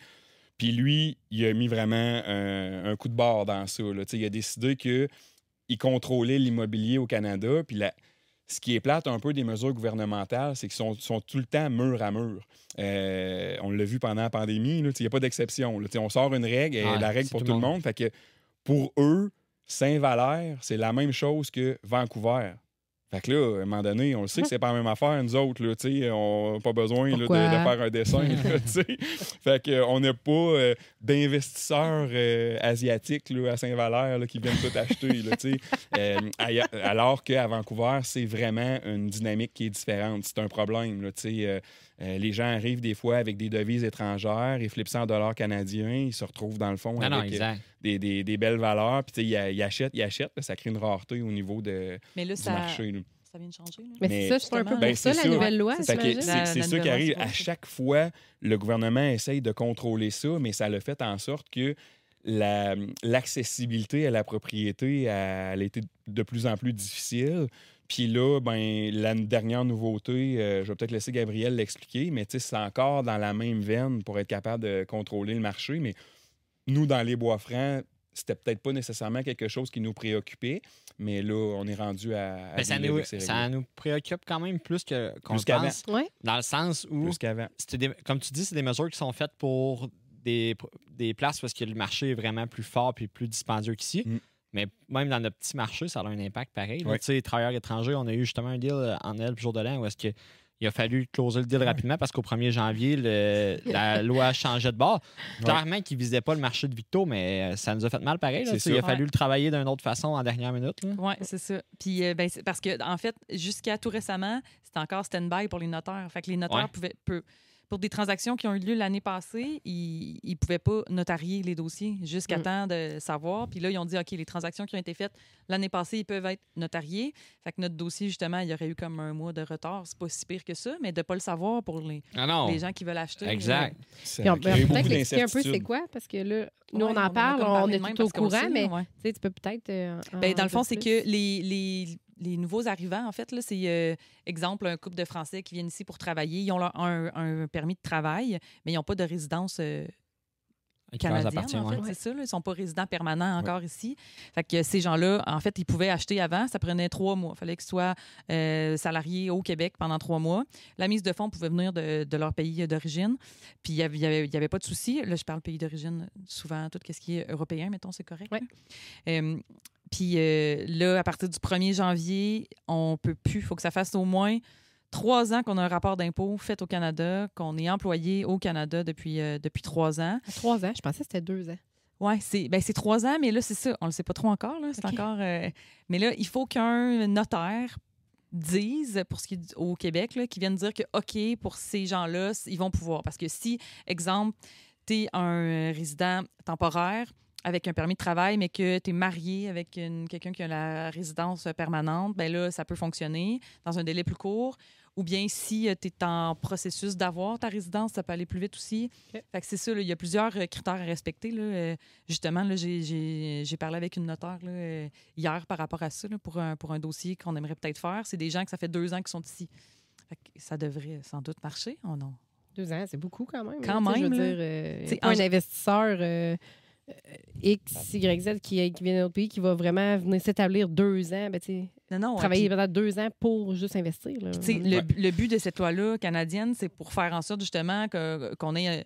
Puis lui, il a mis vraiment un, un coup de barre dans ça. là. Tu sais, Il a décidé qu'il contrôlait l'immobilier au Canada. Puis la- ce qui est plate un peu des mesures gouvernementales, c'est qu'ils sont, sont tout le temps mur à mur. Euh, on l'a vu pendant la pandémie, il n'y a pas d'exception. On sort une règle, et Ouais, la règle pour tout tout le le monde. monde. Fait que pour eux, Saint-Valère, c'est la même chose que Vancouver. Fait que là, à un moment donné, on le sait que c'est pas la même affaire, nous autres, là, tu sais, on n'a pas besoin là, de, faire un dessin, là, tu sais. [laughs] Fait que, euh, on n'a pas euh, d'investisseurs euh, asiatiques là, à Saint-Valère qui viennent tout acheter, là, tu sais. Euh, ailleurs- alors qu'à Vancouver, c'est vraiment une dynamique qui est différente. C'est un problème, là, tu sais. Euh, les gens arrivent des fois avec des devises étrangères, ils flippent ça en dollars canadiens, ils se retrouvent dans le fond Non, avec euh, des, des- des belles valeurs, puis tu sais, ils, ils achètent, ils achètent, là, ça crée une rareté au niveau de, Mais là, du ça, marché. là. ça vient de changer. là. Mais, Mais- c'est ça, c'est un peu pour Ben, ça, c'est la nouvelle loi, C'est ça qui arrive. À chaque fois, le gouvernement essaye de contrôler ça, mais ça le fait en sorte que la- l'accessibilité à la propriété elle a été de plus en plus difficile. Puis là, ben, la dernière nouveauté, euh, je vais peut-être laisser Gabriel l'expliquer, mais c'est encore dans la même veine pour être capable de contrôler le marché. Mais nous, dans les bois francs, c'était peut-être pas nécessairement quelque chose qui nous préoccupait, mais là, on est rendu à. à ça, nous, ça préoccupe quand même plus que qu'on qu'avant. pense, Ouais. dans le sens où, Plus qu'avant. comme tu dis, c'est des mesures qui sont faites pour des, des places parce que le marché est vraiment plus fort puis plus dispendieux qu'ici. Mm. Mais même dans notre petit marché, ça a un impact pareil. là. Ouais. Tu sais, travailleurs étrangers, on a eu justement un deal euh, en Elbe jour de l'an où est-ce que il a fallu closer le deal rapidement parce qu'au 1er janvier, le- [laughs] la loi changeait de bord. Clairement qu'ils ne visaient pas le marché de Victo, mais euh, ça nous a fait mal pareil. là. Il a fallu le travailler d'une autre façon en dernière minute. là. Oui, c'est ça. Puis, euh, ben, c'est parce que, en fait, jusqu'à tout récemment, c'était encore stand-by pour les notaires. Fait que les notaires Ouais. pouvaient. peu- pour des transactions qui ont eu lieu l'année passée, ils ne pouvaient pas notarier les dossiers jusqu'à Mm. temps de savoir. Puis là, ils ont dit OK, les transactions qui ont été faites l'année passée, ils peuvent être notariés. Fait que notre dossier, justement, il y aurait eu comme un mois de retard. C'est pas si pire que ça, mais de ne pas le savoir pour les, Ah non. les gens qui veulent acheter. Exact. Puis on peut-être l'expliquer un peu c'est quoi, parce que là, euh, nous, ouais, on en parle, on est tout au courant, sait, mais ouais. tu peux peut-être. euh, en Ben, dans le fond, c'est que les, les, les nouveaux arrivants, en fait, là, c'est euh, exemple un couple de Français qui viennent ici pour travailler. Ils ont leur- un, un permis de travail, mais ils n'ont pas de résidence euh, canadienne. en fait, ouais. c'est ça. là. Ils ne sont pas résidents permanents encore ici. Fait que ces gens-là, en fait, ils pouvaient acheter avant. Ça prenait trois mois. Il fallait qu'ils soient euh, salariés au Québec pendant trois mois. La mise de fonds pouvait venir de, de leur pays d'origine. Puis il n'y avait, pas de souci. Là, je parle pays d'origine, souvent, tout ce qui est européen, mettons, c'est correct. Ouais. Puis euh, là, à partir du 1er janvier, on peut plus. Il faut que ça fasse au moins trois ans qu'on a un rapport d'impôt fait au Canada, qu'on est employé au Canada depuis, euh, depuis trois ans. Trois ans? Je pensais que c'était deux ans. Oui, c'est ben, c'est trois ans, mais là, c'est ça. On ne le sait pas trop encore. là. C'est encore. euh, mais là, il faut qu'un notaire dise, pour ce qui est au Québec, qui vienne dire que, OK, pour ces gens-là, ils vont pouvoir. Parce que si, exemple, tu es un résident temporaire avec un permis de travail, mais que tu es marié avec quelqu'un qui a la résidence permanente, ben là, ça peut fonctionner dans un délai plus court. Ou bien si tu es en processus d'avoir ta résidence, ça peut aller plus vite aussi. OK. Fait que c'est ça, il y a plusieurs euh, critères à respecter. Là. Euh, justement, là, j'ai- parlé avec une notaire là, euh, hier par rapport à ça, là, pour, un, pour un dossier qu'on aimerait peut-être faire. C'est des gens que ça fait deux ans qu'ils sont ici. Fait que ça devrait sans doute marcher. Oh non? Deux ans, c'est beaucoup quand même. Quand même, Je veux dire, euh, pas un investisseur euh, euh, X, Y, Z qui, qui vient de notre pays qui va vraiment venir s'établir deux ans, ben, Non, non. travailler pendant deux ans pour juste investir. Là. Puis, le, le but de cette loi-là canadienne, c'est pour faire en sorte justement que, qu'on ait euh,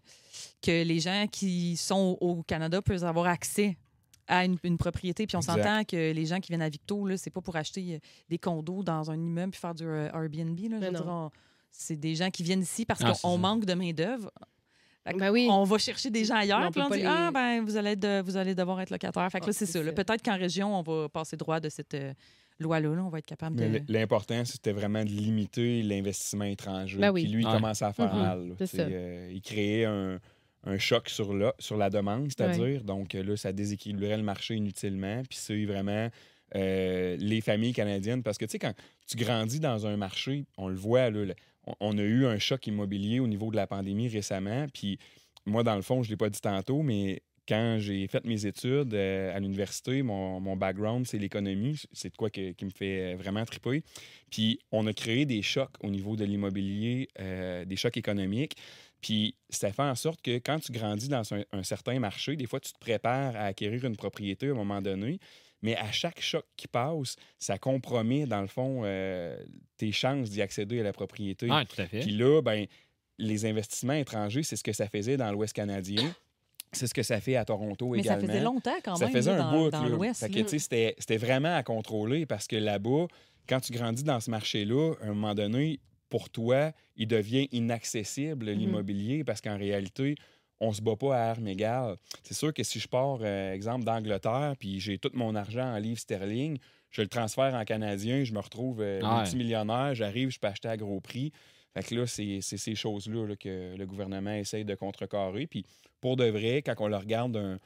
que les gens qui sont au Canada puissent avoir accès à une, une propriété. Puis on Exact. s'entend que les gens qui viennent à Victo, là, c'est pas pour acheter euh, des condos dans un immeuble puis faire du euh, Airbnb. Là, je Mais veux non. dire, on- c'est des gens qui viennent ici parce Ah, qu'on manque de main-d'œuvre. Ben oui. On va chercher des gens ailleurs, on puis on dit les- Ah, ben, vous allez, de- vous allez devoir être locataire. Fait que Ah, là, c'est ça. Peut-être qu'en région, on va passer droit de cette euh, loi-là. là. On va être capable Mais de. L'important, c'était vraiment de limiter l'investissement étranger. Ben oui. Puis lui, il commençait à faire Mhm. mal. euh, il créait un, un choc sur la, sur la demande, c'est-à-dire. Donc là, ça déséquilibrait le marché inutilement. Puis c'est vraiment euh, les familles canadiennes. Parce que, tu sais, quand tu grandis dans un marché, on le voit, là, le- on, a eu un choc immobilier au niveau de la pandémie récemment. Puis moi, dans le fond, je ne l'ai pas dit tantôt, mais quand j'ai fait mes études euh, à l'université, mon, background, c'est l'économie. C'est de quoi qui me fait vraiment triper. Puis on a créé des chocs au niveau de l'immobilier, euh, des chocs économiques. Puis ça fait en sorte que quand tu grandis dans un, un certain marché, des fois, tu te prépares à acquérir une propriété à un moment donné. Mais à chaque choc qui passe, ça compromet, dans le fond, euh, tes chances d'y accéder à la propriété. Ouais, tout à fait. Puis là, ben, les investissements étrangers, c'est ce que ça faisait dans l'Ouest canadien. C'est ce que ça fait à Toronto Mais également. ça faisait longtemps quand Ça même faisait là, un dans, bout. dans l'Ouest. Fait que, là. tu sais, C'était c'était vraiment à contrôler parce que là-bas, quand tu grandis dans ce marché-là, à un moment donné, pour toi, il devient inaccessible Mm-hmm. l'immobilier parce qu'en réalité, on se bat pas à armes égales. C'est sûr que si je pars, euh, exemple, d'Angleterre, puis j'ai tout mon argent en livres sterling, je le transfère en canadien, je me retrouve euh, ouais. multimillionnaire, j'arrive, je peux acheter à gros prix. Fait que là, c'est ces choses-là là, que le gouvernement essaye de contrecarrer. Puis pour de vrai, quand on le regarde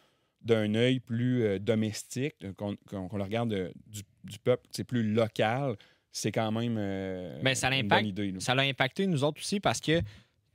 d'un œil plus euh, domestique, qu'on qu'on- qu'on le regarde de- du, du peuple, c'est plus local, c'est quand même euh, Ben, ça une bonne idée. là. ça l'a impacté nous autres aussi parce que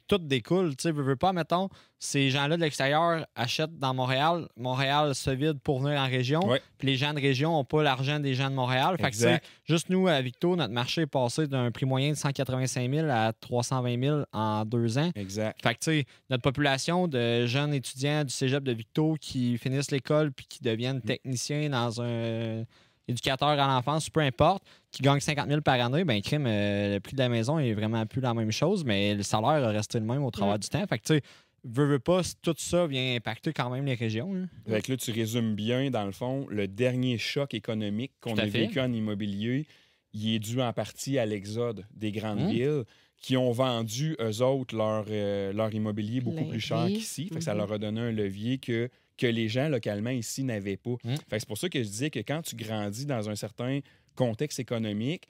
tout découle. Tu sais, veux, veux pas, mettons, ces gens-là de l'extérieur achètent dans Montréal. Montréal se vide pour venir en région. Ouais. Puis les gens de région n'ont pas l'argent des gens de Montréal. Fait que, tu sais, Exact. juste nous, à Victo, notre marché est passé d'un prix moyen de 185 000 à 320 000 en deux ans. Exact. Fait que, tu sais, notre population de jeunes étudiants du cégep de Victo qui finissent l'école puis qui deviennent techniciens dans un éducateur à l'enfance, peu importe, qui gagnent 50 000 par année, ben crime, euh, le prix de la maison est vraiment plus la même chose, mais le salaire a resté le même au travers du temps. Fait que, tu sais, veux, veux pas, tout ça vient impacter quand même les régions. hein. là. Fait que là, tu résumes bien, dans le fond, le dernier choc économique qu'on a fait. vécu en immobilier, il est dû en partie à l'exode des grandes Hum. villes qui ont vendu, eux autres, leur, euh, leur immobilier beaucoup Levier. plus cher qu'ici. Fait que ça Mhm. leur a donné un levier que, que les gens localement ici n'avaient pas. Fait que c'est pour ça que je disais que quand tu grandis dans un certain contexte économique,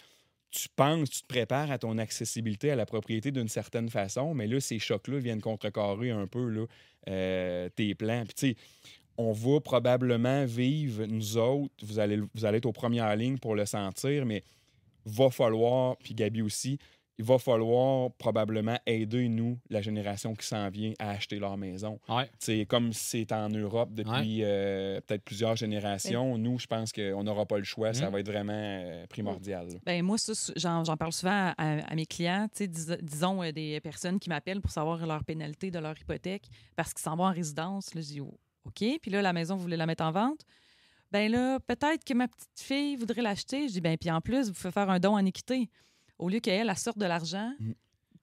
tu penses, tu te prépares à ton accessibilité à la propriété d'une certaine façon, mais là, ces chocs-là viennent contrecarrer un peu là, euh, tes plans. Puis, tu sais, on va probablement vivre, nous autres, vous allez, vous allez être aux premières lignes pour le sentir, mais va falloir, puis Gabi aussi, il va falloir probablement aider, nous, la génération qui s'en vient, à acheter leur maison. Ouais. C'est comme c'est en Europe depuis euh, peut-être plusieurs générations. Nous, je pense qu'on n'aura pas le choix. Ça Mm. va être vraiment euh, primordial. Ben moi, j'en j'en parle souvent à, à mes clients, tu sais, dis- disons euh, des personnes qui m'appellent pour savoir leur pénalité de leur hypothèque parce qu'ils s'en vont en résidence. Là, je dis oh, OK, puis là, la maison, vous voulez la mettre en vente? Ben là, peut-être que ma petite fille voudrait l'acheter. Je dis, ben puis en plus, vous pouvez faire un don en équité. Au lieu qu'elle, elle sorte de l'argent, Mm.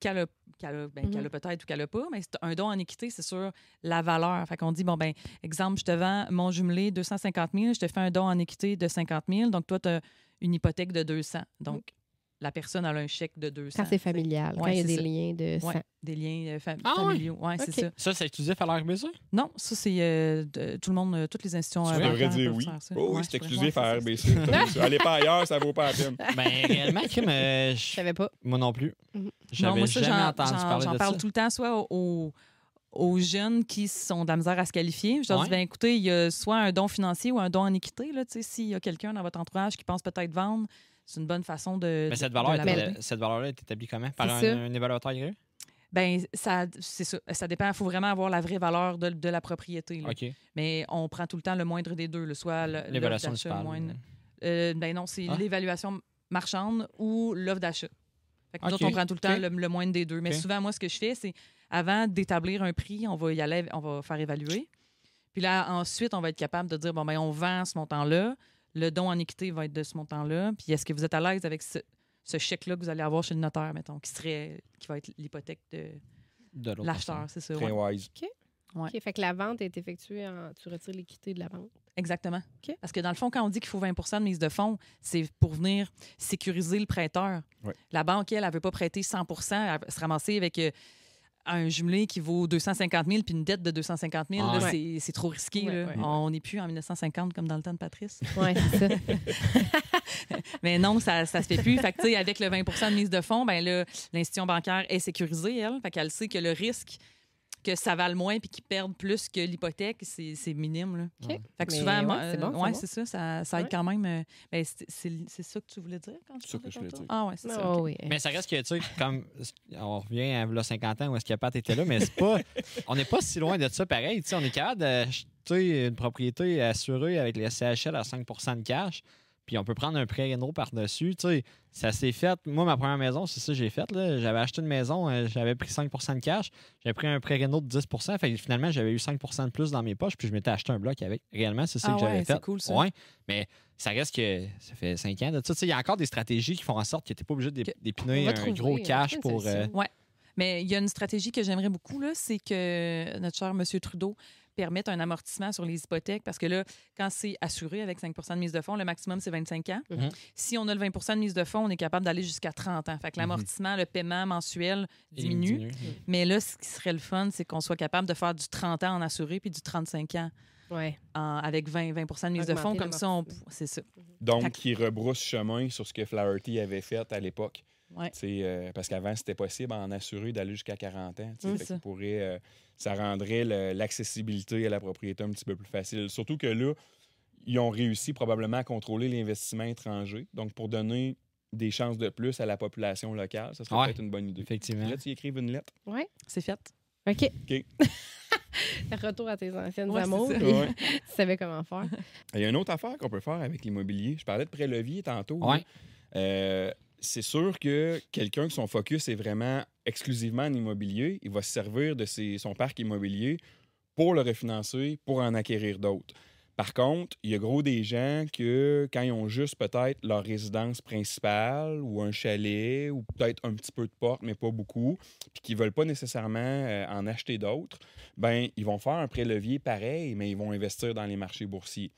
qu'elle a, qu'elle a- ben, Mhm. qu'elle a peut-être ou qu'elle a pas, mais c'est un don en équité, c'est sur la valeur. Fait qu'on dit, bon, ben exemple, je te vends mon jumelé 250 000, je te fais un don en équité de 50 000, donc toi, tu as une hypothèque de 200. Donc, la personne a un chèque de 200. Quand c'est familial, quand il y a des ça. liens de sang. Des liens familiaux. Ouais, c'est ça. Ça, c'est exclusif à l'RBC? Non, ça, c'est euh, tout le monde, euh, toutes les institutions. Tu euh, devrais bancaires dire peuvent oui. Oh oui, Ouais, c'est je exclusif à RBC. Allez pas ailleurs, ça vaut pas la peine. [laughs] Ben, réellement, euh, Je je- savais pas. moi non plus. Mhm. Non, J'avais moi, ça, jamais j'en- entendu j'en- parle tout le temps, soit aux, aux jeunes qui sont de la misère à se qualifier. Je leur Ouais. dis, ben, écoutez, il y a soit un don financier ou un don en équité. là, tu sais, S'il y a quelqu'un dans votre entourage qui pense peut-être vendre, c'est une bonne façon de. Mais cette valeur, est, valeur-là est établie comment? Par un, évaluateur agréé? Ben, ça, c'est ça. Ça dépend. Il faut vraiment avoir la vraie valeur de, de la propriété. là. Mais on prend tout le temps le moindre des deux, soit le- l'offre L'évaluation d'achat moindre. Euh, ben non, c'est Ah. l'évaluation marchande ou l'offre d'achat. Fait que nous autres, on prend tout le temps le, le moindre des deux. Mais souvent, moi, ce que je fais, c'est avant d'établir un prix, on va y aller, on va faire évaluer. Puis là, ensuite, on va être capable de dire bon, ben, on vend ce montant-là. Le don en équité va être de ce montant-là. Puis est-ce que vous êtes à l'aise avec ce, ce chèque-là que vous allez avoir chez le notaire, mettons, qui serait qui va être l'hypothèque de l'acheteur, c'est ça. Très ouais. wise. Ouais. OK, fait que la vente est effectuée en... Tu retires l'équité de la vente. Exactement. OK. Parce que dans le fond, quand on dit qu'il faut 20% de mise de fonds, c'est pour venir sécuriser le prêteur. Ouais. La banque, elle, elle ne veut pas prêter 100% elle se ramasser avec euh, un jumelé qui vaut 250 000 puis une dette de 250 000. Ah ouais. c'est- C'est trop risqué. Ouais, là. ouais. On n'est plus en 1950 comme dans le temps de Patrice. Oui, c'est ça. [laughs] Mais non, ça ne se fait plus. Fait que, tu sais, avec le 20% de mise de fonds, ben là, l'institution bancaire est sécurisée, elle. Fait qu'elle sait que le risque que ça vale moins puis qu'ils perdent plus que l'hypothèque, c'est c'est minime. Là. OK. Fait que Mais souvent, ouais, c'est bon, euh, c'est ouais, bon. c'est ça, ça, ça aide Ouais. quand même. euh, ben, c'est c'est- c'est ça que tu voulais dire quand tu C'est ça que je voulais dire. Ah ouais, c'est ça. Oui. Mais ça reste que, tu sais, comme on revient à là, 50 ans où est-ce que Pat était là, mais c'est pas. [laughs] on n'est pas si loin de ça pareil. Tu sais, on est capable d'acheter une propriété assurée avec les CHL à 5% de cash, puis on peut prendre un prêt Renault par-dessus. Tu sais, ça s'est fait. Moi, ma première maison, c'est ça que j'ai fait. là. J'avais acheté une maison, euh, j'avais pris 5% de cash, j'avais pris un prêt Renault de 10 Fait que finalement, j'avais eu 5% de plus dans mes poches, puis je m'étais acheté un bloc avec. Réellement, c'est ça Ah que j'avais ouais, fait. c'est cool, ça. Ouais, mais ça reste que ça fait 5 ans de ça. Tu sais, Il y a encore des stratégies qui font en sorte que tu n'es pas obligé d'épiner un gros cash pour. euh. Mais il y a une stratégie que j'aimerais beaucoup, là, c'est que notre cher M. Trudeau permette un amortissement sur les hypothèques parce que là, quand c'est assuré avec 5% de mise de fonds, le maximum, c'est 25 ans. Mhm. Si on a le 20% de mise de fonds, on est capable d'aller jusqu'à 30 ans. Fait que l'amortissement, le paiement mensuel diminue. Mais là, ce qui serait le fun, c'est qu'on soit capable de faire du 30 ans en assuré puis du 35 ans Ouais. en- avec 20, 20 de mise de fonds. Comme ça, on- c'est ça. Donc, qui rebrousse chemin sur ce que Flaherty avait fait à l'époque. Ouais. Euh, parce qu'avant, c'était possible en assurer d'aller jusqu'à 40 ans. Mm, Fait ça. qu'il pourrait, euh, ça rendrait l'accessibilité à la propriété un petit peu plus facile. Surtout que là, ils ont réussi probablement à contrôler l'investissement étranger. Donc, pour donner des chances de plus à la population locale, ça serait Ouais. peut-être une bonne idée. Effectivement. Là, tu y écrives une lettre. Ouais. C'est fait. OK. OK. [laughs] Retour à tes anciennes Ouais, c'est amours. [laughs] Ouais. tu savais comment faire. Il y a une autre affaire qu'on peut faire avec l'immobilier. Je parlais de prélevier tantôt. Ouais. Euh, c'est sûr que quelqu'un que son focus est vraiment exclusivement en immobilier, il va se servir de ses- son parc immobilier pour le refinancer, pour en acquérir d'autres. Par contre, il y a gros des gens que, quand ils ont juste peut-être leur résidence principale ou un chalet ou peut-être un petit peu de porte, mais pas beaucoup, puis qui ne veulent pas nécessairement euh, en acheter d'autres, ben ils vont faire un pré-levier pareil, mais ils vont investir dans les marchés boursiers.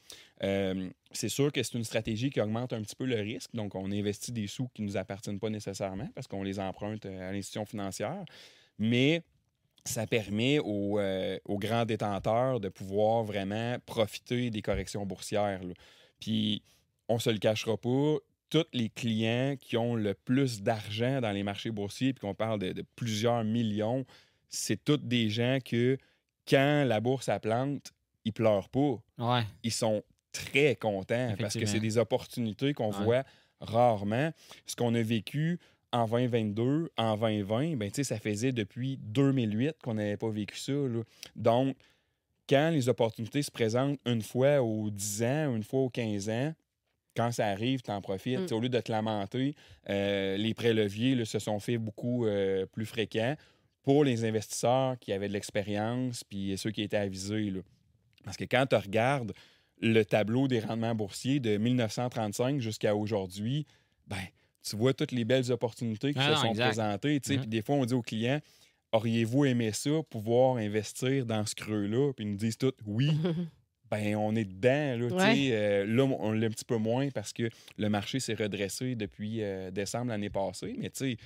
Euh, c'est sûr que c'est une stratégie qui augmente un petit peu le risque. Donc, on investit des sous qui ne nous appartiennent pas nécessairement parce qu'on les emprunte euh, à l'institution financière. Mais ça permet aux, euh, aux grands détenteurs de pouvoir vraiment profiter des corrections boursières. là. Puis, on se le cachera pas, tous les clients qui ont le plus d'argent dans les marchés boursiers, puis qu'on parle de, de plusieurs millions, c'est tous des gens que, quand la bourse à plante, ils pleurent pas Ouais. ils sont très contents parce que c'est des opportunités qu'on Ouais. voit rarement. Ce qu'on a vécu en 2022, en 2020, ben, ça faisait depuis 2008 qu'on n'avait pas vécu ça. là. Donc, quand les opportunités se présentent une fois aux 10 ans, une fois aux 15 ans, quand ça arrive, tu en profites. Mm. Au lieu de te lamenter, euh, les préleviers là, se sont fait beaucoup euh, plus fréquents pour les investisseurs qui avaient de l'expérience puis ceux qui étaient avisés. là. Parce que quand tu regardes le tableau des rendements boursiers de 1935 jusqu'à aujourd'hui, ben, tu vois toutes les belles opportunités qui Ah se non, sont exact. présentées. Mhm. Puis des fois, on dit aux clients Auriez-vous aimé ça, pouvoir investir dans ce creux-là? Puis ils nous disent tous Oui. [laughs] ben on est dedans. Là, Ouais. euh, là, on l'a un petit peu moins parce que le marché s'est redressé depuis euh, décembre l'année passée. Mais tu sais,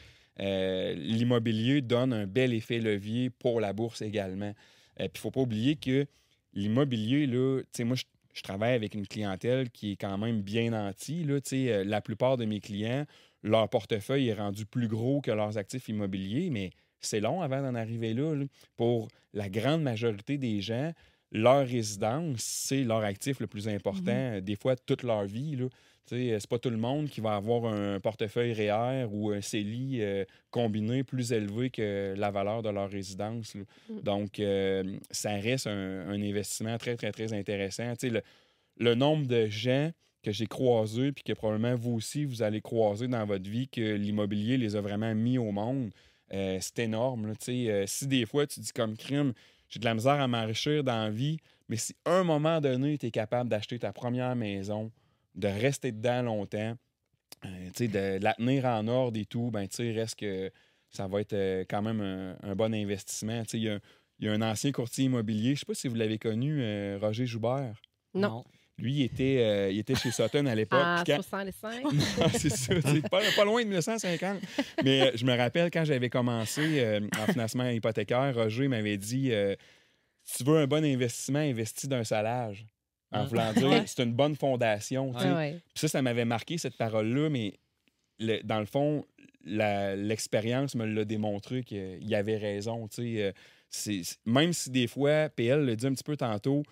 euh, l'immobilier donne un bel effet levier pour la bourse également. Puis il ne faut pas oublier que l'immobilier, là, tu sais, moi, je, je travaille avec une clientèle qui est quand même bien nantie. Là, la plupart de mes clients, leur portefeuille est rendu plus gros que leurs actifs immobiliers, mais c'est long avant d'en arriver là. là. Pour la grande majorité des gens, leur résidence, c'est leur actif le plus important, euh, des fois toute leur vie. C'est pas tout le monde qui va avoir un portefeuille REER ou un CELI euh, combiné plus élevé que la valeur de leur résidence. là. Mm. Donc, euh, ça reste un, un investissement très, très, très intéressant. Le nombre de gens que j'ai croisés, puis que probablement vous aussi, vous allez croiser dans votre vie, que l'immobilier les a vraiment mis au monde, euh, c'est énorme. là. Tu sais, euh, si des fois, tu dis comme crime, j'ai de la misère à m'enrichir dans la vie, mais si à un moment donné, tu es capable d'acheter ta première maison, de rester dedans longtemps, euh, tu sais, de, de la tenir en ordre et tout, ben, tu sais, reste que ça va être euh, quand même un, un bon investissement. Tu sais, Il y, a, il y a un ancien courtier immobilier, je ne sais pas si vous l'avez connu, euh, Roger Joubert. Non. Lui, il était, euh, il était chez Sutton à l'époque. À puis quand- 65. [laughs] non, c'est ça. C'est pas, pas loin de 1950. Mais euh, je me rappelle quand j'avais commencé euh, en financement hypothécaire, Roger m'avait dit euh, si tu veux un bon investissement, investis d'un salage. En Ah. voulant dire, c'est une bonne fondation. Ah ouais. Puis ça, ça m'avait marqué cette parole-là, mais le- dans le fond, l'expérience me l'a démontré qu'il avait raison. même si des fois, PL le dit un petit peu tantôt,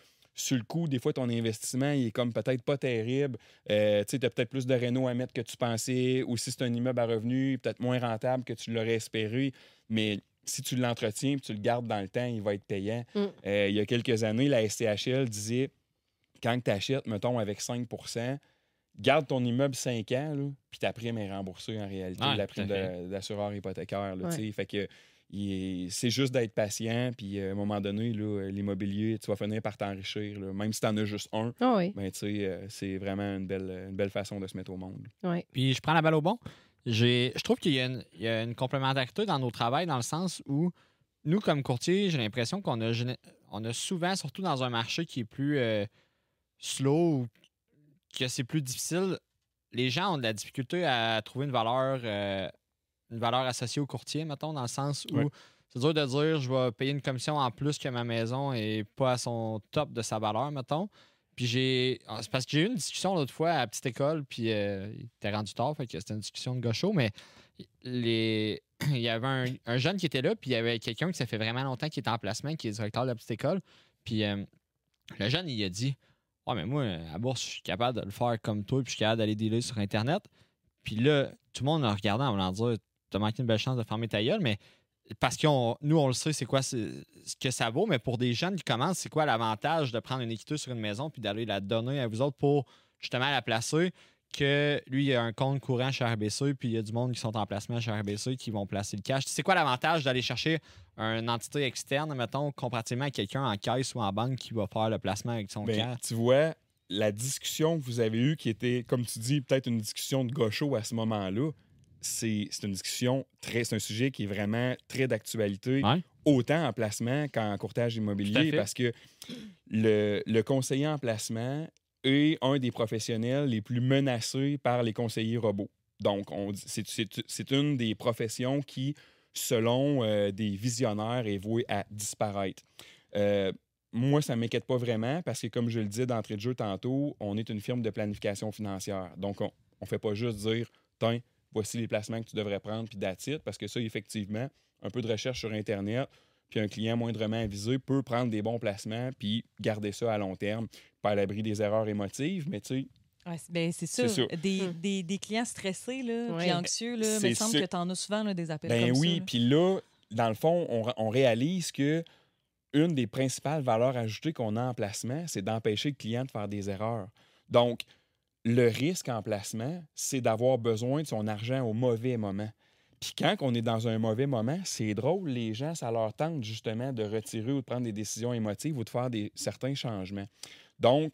sur le coup, des fois, ton investissement, il est comme peut-être pas terrible. Euh, tu as peut-être plus de réno à mettre que tu pensais, ou si c'est un immeuble à revenu, peut-être moins rentable que tu l'aurais espéré. Mais si tu l'entretiens et tu le gardes dans le temps, il va être payant. Mm. Euh, il y a quelques années, la SCHL disait quand tu achètes, mettons, avec 5% garde ton immeuble 5 ans, puis ta prime est remboursée en réalité, Ouais, la prime de- d'assureur hypothécaire. là, Ouais. tu sais. Fait que c'est juste d'être patient, puis euh, à un moment donné, là, l'immobilier, tu vas finir par t'enrichir. Même si tu en as juste un, Ah oui. ben, tu sais, euh, c'est vraiment une belle, une belle façon de se mettre au monde. Puis je prends la balle au bon. J'ai, je trouve qu'il y a, une, il y a une complémentarité dans nos travails dans le sens où nous, comme courtier, j'ai l'impression qu'on a, on a souvent, surtout dans un marché qui est plus euh, slow ou que c'est plus difficile, les gens ont de la difficulté à trouver une valeur, euh, une valeur associée au courtier, mettons, dans le sens où c'est dur de dire je vais payer une commission en plus que ma maison et pas à son top de sa valeur, mettons. Puis j'ai. ah, C'est parce que j'ai eu une discussion l'autre fois à la petite école, puis euh, il était rendu tard, fait que c'était une discussion de gaucho, mais les... [clears throat] il y avait un, un jeune qui était là, puis il y avait quelqu'un qui ça fait vraiment longtemps qui est en placement, qui est directeur de la petite école. Puis euh, le jeune, il a dit Ouais, mais moi, à la bourse, je suis capable de le faire comme toi, puis je suis capable d'aller dealer sur Internet. Puis là, tout le monde a regardé en voulant dire T'as manqué une belle chance de fermer ta gueule, mais parce que nous, on le sait, c'est quoi ce que ça vaut, mais pour des jeunes qui commencent, c'est quoi l'avantage de prendre une équité sur une maison puis d'aller la donner à vous autres pour justement la placer? Que lui, il a un compte courant chez RBC, puis il y a du monde qui sont en placement chez RBC qui vont placer le cash. C'est quoi l'avantage d'aller chercher une entité externe, mettons, comparativement à quelqu'un en caisse ou en banque qui va faire le placement avec son Ben, cash? tu vois, la discussion que vous avez eue, qui était, comme tu dis, peut-être une discussion de gaucho à ce moment-là, c'est une discussion très. C'est un sujet qui est vraiment très d'actualité, Ouais. autant en placement qu'en courtage immobilier, parce que le, le conseiller en placement est un des professionnels les plus menacés par les conseillers robots. Donc, c'est une des professions qui, selon euh, des visionnaires, est vouée à disparaître. Euh, moi, ça ne m'inquiète pas vraiment parce que, comme je le disais d'entrée de jeu tantôt, on est une firme de planification financière. Donc, on ne fait pas juste dire, tiens, voici les placements que tu devrais prendre, puis d'attitude, parce que ça, effectivement, un peu de recherche sur Internet, puis un client moindrement avisé peut prendre des bons placements, puis garder ça à long terme, pas à l'abri des erreurs émotives, mais tu sais, Ouais, c'est- ben. Des, Hmm. des, des clients stressés là, Ouais. puis anxieux, là, mais il semble que tu en as souvent là, des appels Ben comme oui, puis là, dans le fond, on, on réalise que une des principales valeurs ajoutées qu'on a en placement, c'est d'empêcher le client de faire des erreurs. Donc, le risque en placement, c'est d'avoir besoin de son argent au mauvais moment. Puis quand on est dans un mauvais moment, c'est drôle, les gens, ça leur tente justement de retirer ou de prendre des décisions émotives ou de faire des, certains changements. Donc,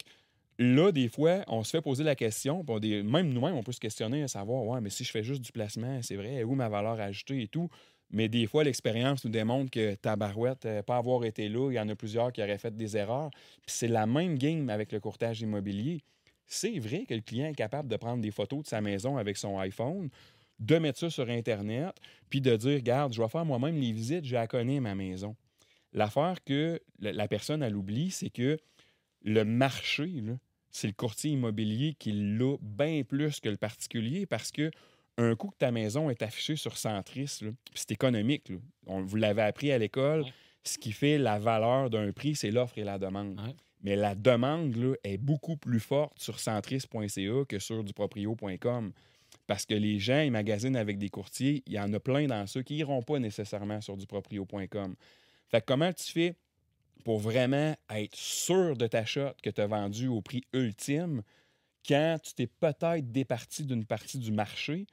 là, des fois, on se fait poser la question, on des- même nous-mêmes, on peut se questionner à savoir, ouais, mais si je fais juste du placement, c'est vrai, où ma valeur ajoutée et tout. Mais des fois, l'expérience nous démontre que Tabarouette, euh, pas avoir été là, il y en a plusieurs qui auraient fait des erreurs. Puis c'est la même game avec le courtage immobilier. C'est vrai que le client est capable de prendre des photos de sa maison avec son iPhone, de mettre ça sur Internet, puis de dire, regarde, je vais faire moi-même les visites, je la connais, ma maison. L'affaire que la personne, elle oublie, c'est que le marché, c'est le courtier immobilier qui l'a bien plus que le particulier parce que un coup que ta maison est affichée sur Centris, c'est économique. là. On, vous l'avez appris à l'école. Ouais. Ce qui fait la valeur d'un prix, c'est l'offre et la demande. Ouais. Mais la demande là, est beaucoup plus forte sur centris.ca que sur duproprio.com. Parce que les gens, ils magasinent avec des courtiers. Il y en a plein dans ceux qui n'iront pas nécessairement sur duproprio.com. Fait que comment tu fais pour vraiment être sûr de ta shot que tu as vendu au prix ultime quand tu t'es peut-être départi d'une partie du marché?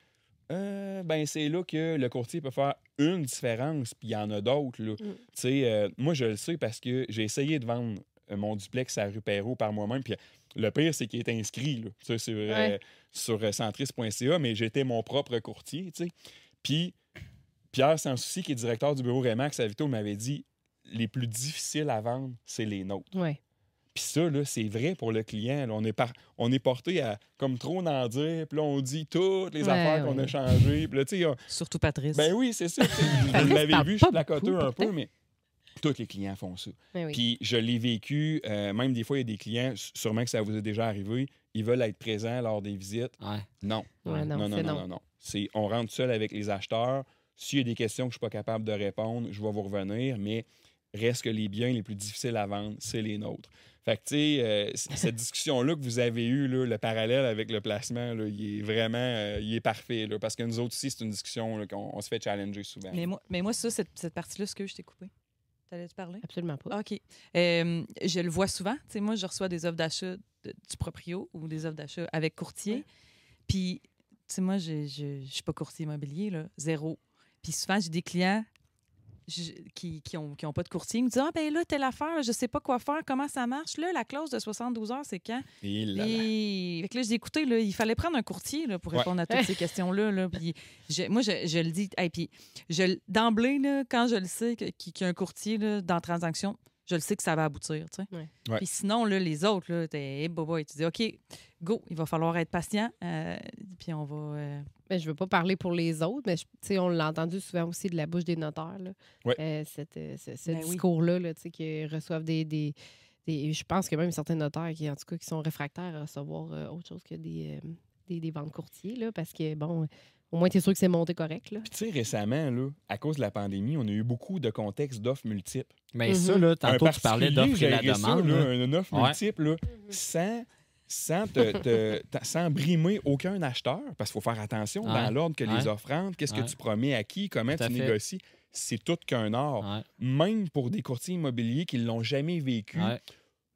Euh, ben c'est là que le courtier peut faire une différence, puis il y en a d'autres. Mm. Euh, moi, je le sais parce que j'ai essayé de vendre mon duplex à rue Perrault par moi-même, puis le pire, c'est qu'il est inscrit là, sur, euh, Ouais. sur euh, centris.ca, mais j'étais mon propre courtier, tu sais. Puis Pierre Sansouci, qui est directeur du bureau Remax à Vito, m'avait dit les plus difficiles à vendre, c'est les nôtres. Ouais. Puis ça, là, c'est vrai pour le client. là. On, est par- on est porté à comme trop en dire, puis là, on dit toutes les Ouais, affaires qu'on ouais. a changées. Puis là, tu sais, on- Surtout Patrice. ben oui, c'est ça. [laughs] Vous l'avez vu, je suis placoteux un peu, mais tous les clients font ça. Ben oui. Puis je l'ai vécu, euh, même des fois, il y a des clients, sûrement que ça vous est déjà arrivé, ils veulent être présents lors des visites. Ouais. Non. Ouais, non, non, non, non, non. non, non. C'est, on rentre seul avec les acheteurs. S'il y a des questions que je ne suis pas capable de répondre, je vais vous revenir, mais reste que les biens les plus difficiles à vendre, c'est les nôtres. Fait que, tu sais, euh, [laughs] cette discussion-là que vous avez eue, là, le parallèle avec le placement, là, il est vraiment euh, il est parfait. là, parce que nous autres aussi, c'est une discussion qu'on on se fait challenger souvent. Mais moi, mais moi ça, cette, cette partie-là, ce que je t'ai coupé. T'allais-tu parler? Absolument pas. OK. Euh, je le vois souvent. Tu sais, moi, je reçois des offres d'achat de- du proprio ou des offres d'achat avec courtier. Puis, tu sais, moi, je ne suis pas courtier immobilier, là, zéro. Puis souvent, j'ai des clients je- qui n'ont qui ont pas de courtier. Ils me disent Ah, ben là, telle affaire, je sais pas quoi faire, comment ça marche. Là, la clause de 72 heures, c'est quand? Et là, là. Et... Fait que là, j'ai écouté, là, il fallait prendre un courtier là, pour Ouais. répondre à toutes ces [laughs] questions-là. Là. Puis je- moi, je, je le dis, hey, puis d'emblée, là, quand je le sais qu'il y a un courtier là, dans la transaction, je le sais que ça va aboutir. tu sais. Ouais. Ouais. Puis sinon, là, les autres, là, t'es hey, boboy, tu dis OK, go, il va falloir être patient. euh, puis on va. euh, Ben, je veux pas parler pour les autres, mais je- tu sais, on l'a entendu souvent aussi de la bouche des notaires. Là. Ouais. Euh, cette, euh, ce ce Ben discours-là, là, tu sais, qui reçoivent des, des, des- Je pense que même certains notaires qui, en tout cas, qui sont réfractaires à recevoir euh, autre chose que des, euh, des, des ventes courtiers, là, parce que, bon, au moins, tu es sûr que c'est monté correct. Là. Puis, tu sais, récemment, là, à cause de la pandémie, on a eu beaucoup de contextes d'offres multiples. Mais Mhm. ça, là, Un tantôt, tu parlais particulier d'offre et la ça, demande. là, là. une offre Ouais. multiple, là, sans, sans, te, te- ta- sans brimer aucun acheteur, parce qu'il faut faire attention Ouais. dans l'ordre que les Ouais. rentrent, qu'est-ce Ouais. que tu promets à qui, comment Tout tu négocies. C'est tout qu'un art. Même pour des courtiers immobiliers qui ne l'ont jamais vécu.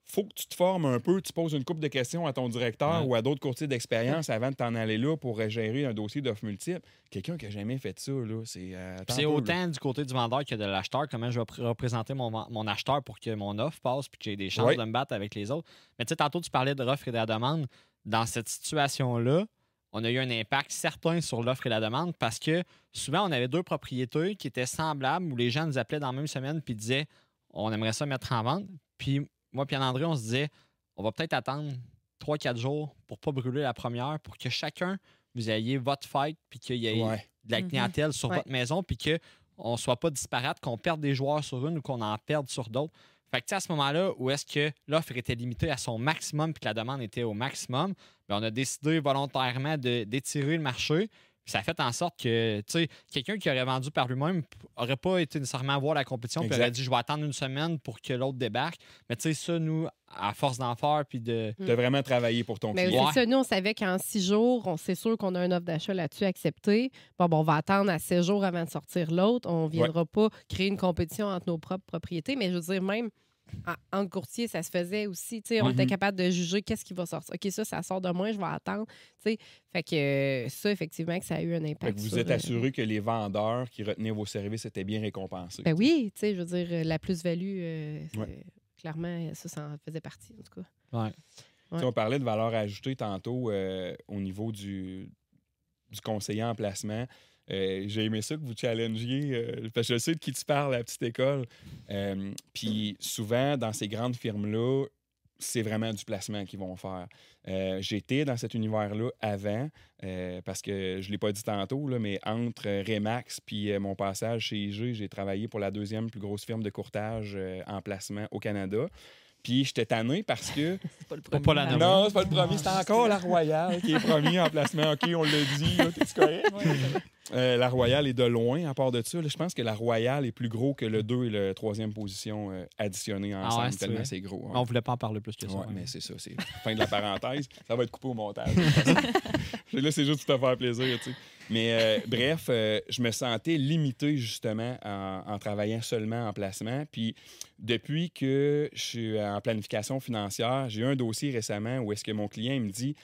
Faut que tu te formes un peu, tu poses une couple de questions à ton directeur Ouais. ou à d'autres courtiers d'expérience avant de t'en aller là pour gérer un dossier d'offres multiples. Quelqu'un qui n'a jamais fait ça, là, c'est... euh, c'est là. autant du côté du vendeur que de l'acheteur, comment je vais pr- représenter mon, acheteur pour que mon offre passe puis que j'ai des chances Ouais. de me battre avec les autres. Mais tu sais, tantôt, tu parlais de l'offre et de la demande. Dans cette situation-là, on a eu un impact certain sur l'offre et la demande parce que souvent, on avait deux propriétés qui étaient semblables où les gens nous appelaient dans la même semaine puis disaient on aimerait ça mettre en vente. Puis moi, Pierre-André, on se disait on va peut-être attendre 3-4 jours pour pas brûler la première pour que chacun vous ayez votre fête puis qu'il y ait Ouais. de la Mhm. clientèle sur Ouais. votre maison, puis qu'on ne soit pas disparate, qu'on perde des joueurs sur une ou qu'on en perde sur d'autres. Fait que, tu sais, à ce moment-là, où est-ce que l'offre était limitée à son maximum puis que la demande était au maximum, ben, on a décidé volontairement de- d'étirer le marché. Ça a fait en sorte que, tu sais, quelqu'un qui aurait vendu par lui-même n'aurait pas été nécessairement voir la compétition puis aurait dit je vais attendre une semaine pour que l'autre débarque. Mais tu sais, ça, nous, à force d'en faire puis de. Tu as vraiment travaillé pour ton Mais client. c'est ça, nous, on savait qu'en six jours, on sait sûr qu'on a une offre d'achat là-dessus acceptée. Bon, bon, on va attendre à sept jours avant de sortir l'autre. On ne viendra pas créer une compétition entre nos propres propriétés. Mais je veux dire, même en, courtier, ça se faisait aussi. Tu sais, On Mhm. était capable de juger qu'est-ce qui va sortir. OK, ça, ça sort de moi, je vais attendre. Tu sais, Fait que euh, ça, effectivement, que ça a eu un impact. Fait que vous sur, êtes euh, assuré que les vendeurs qui retenaient vos services étaient bien récompensés. Ben oui, tu sais, je veux dire, la plus-value, euh, Ouais. clairement, ça, ça en faisait partie, en tout cas. Ouais. On parlait de valeur ajoutée tantôt euh, au niveau du, du conseiller en placement. Euh, J'ai aimé ça que vous challengiez, euh, parce que je sais de qui tu parles à la petite école. Euh, Puis souvent, dans ces grandes firmes-là, c'est vraiment du placement qu'ils vont faire. Euh, J'étais dans cet univers-là avant, parce que je ne l'ai pas dit tantôt, mais entre Remax puis euh, mon passage chez IG, j'ai travaillé pour la deuxième plus grosse firme de courtage en placement au Canada. Puis j'étais tanné parce que [laughs] C'est pas le premier. pas la nommer. non, c'est pas le premier. C'est encore la Royale qui est premier en placement. OK, on l'a dit. là, T'es-tu correct? Euh, la Royale est de loin, à part de ça. là, je pense que la Royale est plus gros que le 2 et le 3e position euh, additionnés Ah ensemble, ouais, c'est tellement vrai? c'est gros. hein. On voulait pas en parler plus que ça. Ouais, ouais. mais c'est ça, c'est fin de la parenthèse. Ça va être coupé au montage. [laughs] là, c'est juste pour te faire plaisir, tu sais. Mais euh, [laughs] bref, euh, je me sentais limité justement en, en travaillant seulement en placement. Puis depuis que je suis en planification financière, j'ai eu un dossier récemment où est-ce que mon client il me dit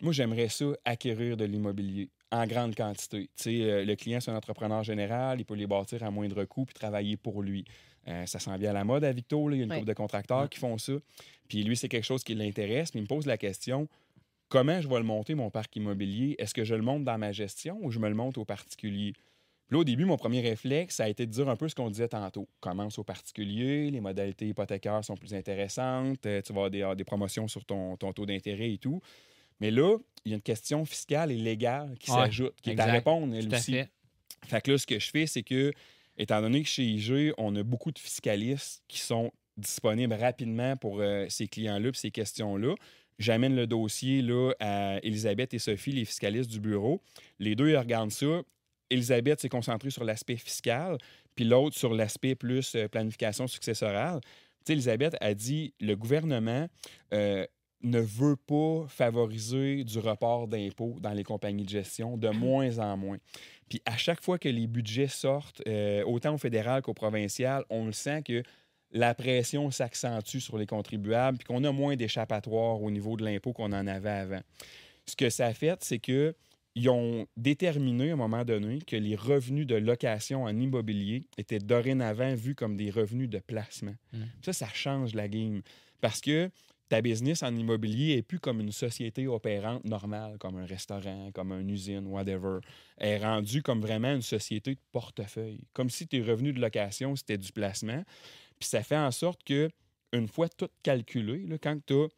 Moi, j'aimerais ça acquérir de l'immobilier en grande quantité. Tu sais, euh, le client, c'est un entrepreneur général, il peut les bâtir à moindre coût puis travailler pour lui. Euh, ça s'en vient à la mode à Victo, là. il y a une couple de contracteurs qui font ça. Puis lui, c'est quelque chose qui l'intéresse, mais il me pose la question comment je vais le monter, mon parc immobilier? Est-ce que je le monte dans ma gestion ou je me le monte au particulier? Puis là, au début, mon premier réflexe, ça a été de dire un peu ce qu'on disait tantôt. Commence au particulier, les modalités hypothécaires sont plus intéressantes, euh, tu vas avoir des, des promotions sur ton, ton taux d'intérêt et tout. Mais là, il y a une question fiscale et légale qui Ouais, s'ajoute, qui est à exact. répondre, elle Tout aussi. fait. Fait que là, ce que je fais, c'est que, étant donné que chez IG, on a beaucoup de fiscalistes qui sont disponibles rapidement pour euh, ces clients-là et ces questions-là, j'amène le dossier là, à Elisabeth et Sophie, les fiscalistes du bureau. Les deux, ils regardent ça. Elisabeth s'est concentrée sur l'aspect fiscal, puis l'autre sur l'aspect plus euh, planification successorale. Tu sais, Elisabeth a dit le gouvernement euh, ne veut pas favoriser du report d'impôts dans les compagnies de gestion de moins en moins. Puis à chaque fois que les budgets sortent, euh, autant au fédéral qu'au provincial, on le sent que la pression s'accentue sur les contribuables, puis qu'on a moins d'échappatoires au niveau de l'impôt qu'on en avait avant. Ce que ça a fait, c'est que ils ont déterminé à un moment donné que les revenus de location en immobilier étaient dorénavant vus comme des revenus de placement. Mm. Ça, ça change la game. Parce que ta business en immobilier est plus comme une société opérante normale, comme un restaurant, comme une usine, whatever. Elle est rendue comme vraiment une société de portefeuille. Comme si tes revenus de location, c'était du placement. Puis ça fait en sorte que, une fois tout calculé, quand tu as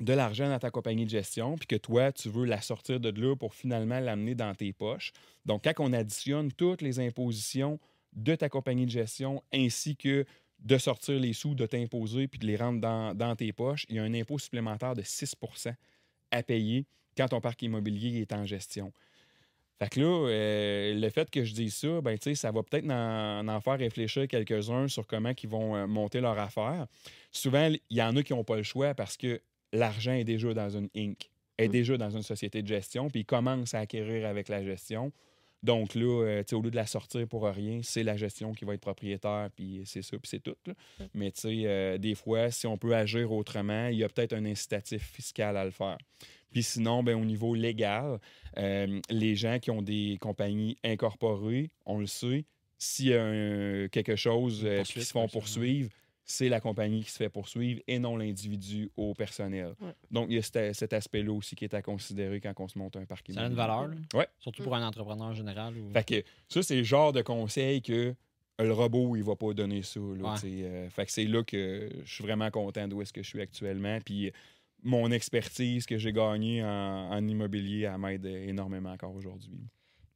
de l'argent dans ta compagnie de gestion, puis que toi, tu veux la sortir de là pour finalement l'amener dans tes poches. Donc, quand on additionne toutes les impositions de ta compagnie de gestion ainsi que de sortir les sous, de t'imposer, puis de les rendre dans, dans tes poches, il y a un impôt supplémentaire de 6% à payer quand ton parc immobilier est en gestion. Fait que là, euh, le fait que je dise ça, ben, tu sais, ça va peut-être en, en faire réfléchir quelques-uns sur comment ils vont euh, monter leur affaire. Souvent, il y en a qui n'ont pas le choix parce que l'argent est déjà dans une Inc., est Mm. déjà dans une société de gestion, puis ils commencent à acquérir avec la gestion. Donc là, euh, tu sais, au lieu de la sortir pour rien, c'est la gestion qui va être propriétaire, puis c'est ça, puis c'est tout. là. Mais tu sais, euh, des fois, si on peut agir autrement, il y a peut-être un incitatif fiscal à le faire. Puis sinon, ben, au niveau légal, euh, les gens qui ont des compagnies incorporées, on le sait, s'il y a un- quelque chose euh, qui se font poursuivre, c'est la compagnie qui se fait poursuivre et non l'individu au personnel. Ouais. Donc, il y a cet, cet aspect-là aussi qui est à considérer quand on se monte un parc Ça a une immobilier. valeur. là. Ouais. Surtout pour un entrepreneur général. Ou... Fait que ça, c'est le genre de conseil que le robot, il va pas donner ça. Là, Ouais. euh, fait que c'est là que je suis vraiment content d'où est-ce que je suis actuellement. Puis mon expertise que j'ai gagnée en, en immobilier, elle m'aide énormément encore aujourd'hui.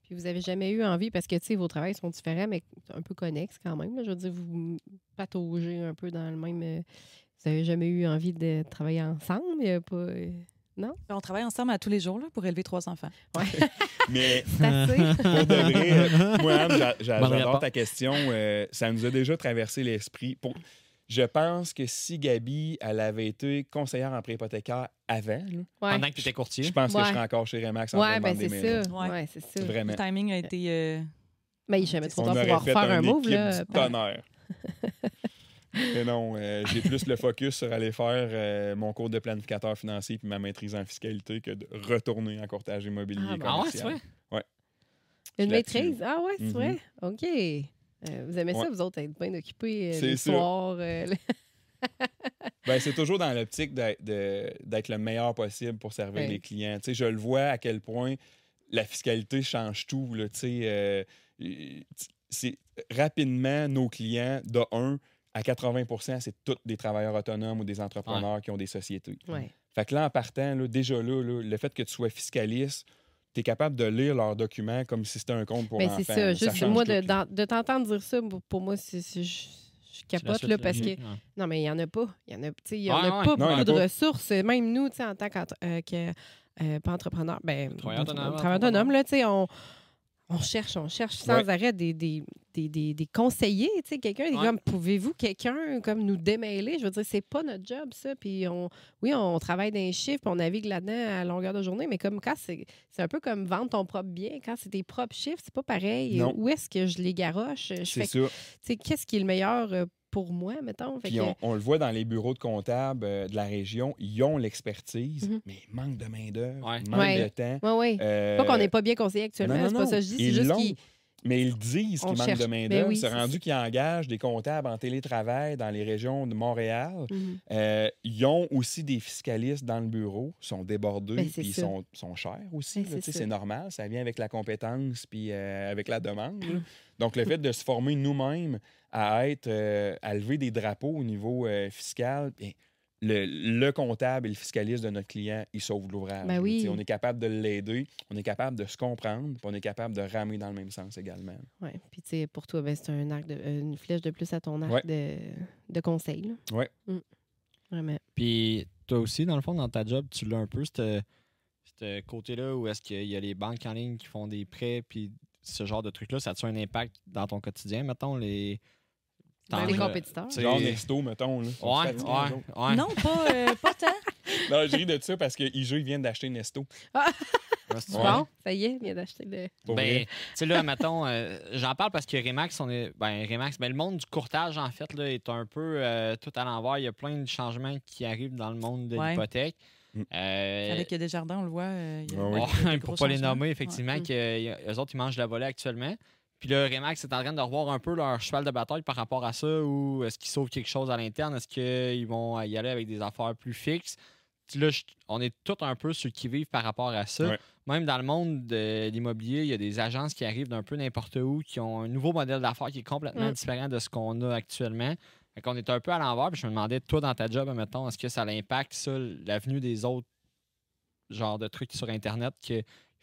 Puis vous avez jamais eu envie, parce que, tu sais, vos travails sont différents, mais un peu connexes quand même. là. Je veux dire, vous pataugez un peu dans le même... euh, Vous avez jamais eu envie de travailler ensemble? Il y a pas... euh, On travaille ensemble à tous les jours là, pour élever trois enfants. [laughs] Mais [laughs] C'est assez. pour de vrai, moi, j'adore ta question. euh, ça nous a déjà traversé l'esprit. Pour... Je pense que si Gabi, elle avait été conseillère en prêt hypothécaire avant, là, Ouais, Pendant que tu étais courtier. je pense que Ouais. je serais encore chez Remax en train ouais de ben c'est ça. Ouais. Ouais, c'est ça. Vraiment. Le timing a été. euh, Mais il jamais trop On tard aurait pour fait refaire un une move. Là, du tonnerre. Mais non, euh, j'ai plus le focus sur aller faire euh, mon cours de planificateur financier puis ma maîtrise en fiscalité que de retourner en courtage immobilier Ah, ben, Ah ouais, c'est vrai? Une là-dessus. maîtrise? Ah ouais, c'est Mhm. vrai? OK. Euh, vous aimez ça, vous autres, être bien occupés euh, C'est les soirs? euh, [laughs] Ben, c'est toujours dans l'optique d'être le meilleur possible pour servir Ouais. les clients. Je le vois à quel point la fiscalité change tout. Là, euh, rapidement nos clients, de un, à 80% c'est tous des travailleurs autonomes ou des entrepreneurs qui ont des sociétés. Ouais. Fait que là, en partant, là, déjà là, là, le fait que tu sois fiscaliste, tu es capable de lire leurs documents comme si c'était un compte pour Ben, enfants. c'est ça. Juste moi, de, t'entendre dire ça, pour, moi, c'est, je, capote, suite là, parce que. ouais. Non, mais il n'y en a pas. Il y en a, y en a ouais. pas Non, a beaucoup de pas. ressources. Même nous, tu sais, en tant que, que euh, pas entrepreneur, ben, Travailleur autonome, là, tu sais, on, on cherche, on cherche sans Ouais. arrêt des, des, des, des, des conseillers, tu sais, quelqu'un, il est Ouais. comme, pouvez-vous, quelqu'un, comme nous démêler? Je veux dire, c'est pas notre job, ça. Puis, on, oui, on travaille dans les chiffres, puis on navigue là-dedans à longueur de journée, mais comme quand c'est, c'est un peu comme vendre ton propre bien. Quand c'est tes propres chiffres, c'est pas pareil. Non. Où est-ce que je les garoche? Je C'est fais, ça. tu sais, qu'est-ce qui est le meilleur euh, pour moi, mettons? Fait Puis que- on, on le voit dans les bureaux de comptables euh, de la région, ils ont l'expertise, Mhm. mais il manque de main-d'œuvre, Ouais. manque Ouais. de temps. Oui, oui. Euh, Pas qu'on n'est pas bien conseillé actuellement, c'est pas ça que je dis, c'est Ils juste qu'ils. Mais ils disent On qu'il manque cherche. de Ben main-d'œuvre. oui, c'est rendu qu'ils engagent des comptables en télétravail dans les régions de Montréal. Mhm. Euh, ils ont aussi des fiscalistes dans le bureau, ils sont débordés, Ben, c'est puis ils sont, sont chers aussi. Ben, c'est normal, ça vient avec la compétence puis euh, avec la demande. [laughs] Donc, le fait de se former nous-mêmes à être, euh, à lever des drapeaux au niveau euh, fiscal, bien, le, le comptable et le fiscaliste de notre client, ils sauvent l'ouvrage. Ben oui. On est capable de l'aider, on est capable de se comprendre, puis on est capable de ramer dans le même sens également. Oui. Puis, tu sais, pour toi, ben, c'est un arc de, euh, une flèche de plus à ton arc Ouais. de, de conseil. là. Ouais. Mm. Vraiment. Puis toi aussi, dans le fond, dans ta job, tu l'as un peu, ce ce côté-là où est-ce qu'il y a les banques en ligne qui font des prêts, puis ce genre de trucs-là, ça a-tu un impact dans ton quotidien, mettons, les... Les t'en- compétiteurs. C'est- Genre Nesto, mettons. Là. Ouais, ouais. Non, pas, euh, pas tant. [laughs] Non, je ris de ça parce que IGE vient d'acheter Nesto. C'est- Ouais. Bon, ça y est, il vient d'acheter le. Ben, tu sais, là, mettons, euh, j'en parle parce que Remax, on est. Ben, Remax, ben, le monde du courtage, en fait, là, est un peu euh, tout à l'envers. Il y a plein de changements qui arrivent dans le monde de Ouais. l'hypothèque. Mm. Euh, Avec Desjardins, on le voit. euh, il y a- Ah oui. il y a des Ouais, gros pour pas les nommer, effectivement, Ouais. que eux autres, ils mangent de la volée actuellement. Puis là, Remax est en train de revoir un peu leur cheval de bataille par rapport à ça, ou est-ce qu'ils sauvent quelque chose à l'interne? Est-ce qu'ils vont y aller avec des affaires plus fixes? Là, je- on est tous un peu ceux qui vivent par rapport à ça. Ouais. Même dans le monde de l'immobilier, il y a des agences qui arrivent d'un peu n'importe où, qui ont un nouveau modèle d'affaires qui est complètement différent de ce qu'on a actuellement. Fait qu'on est un peu à l'envers. Puis je me demandais, toi, dans ta job, mettons, est-ce que ça impacte ça, l'avenue des autres genres de trucs sur Internet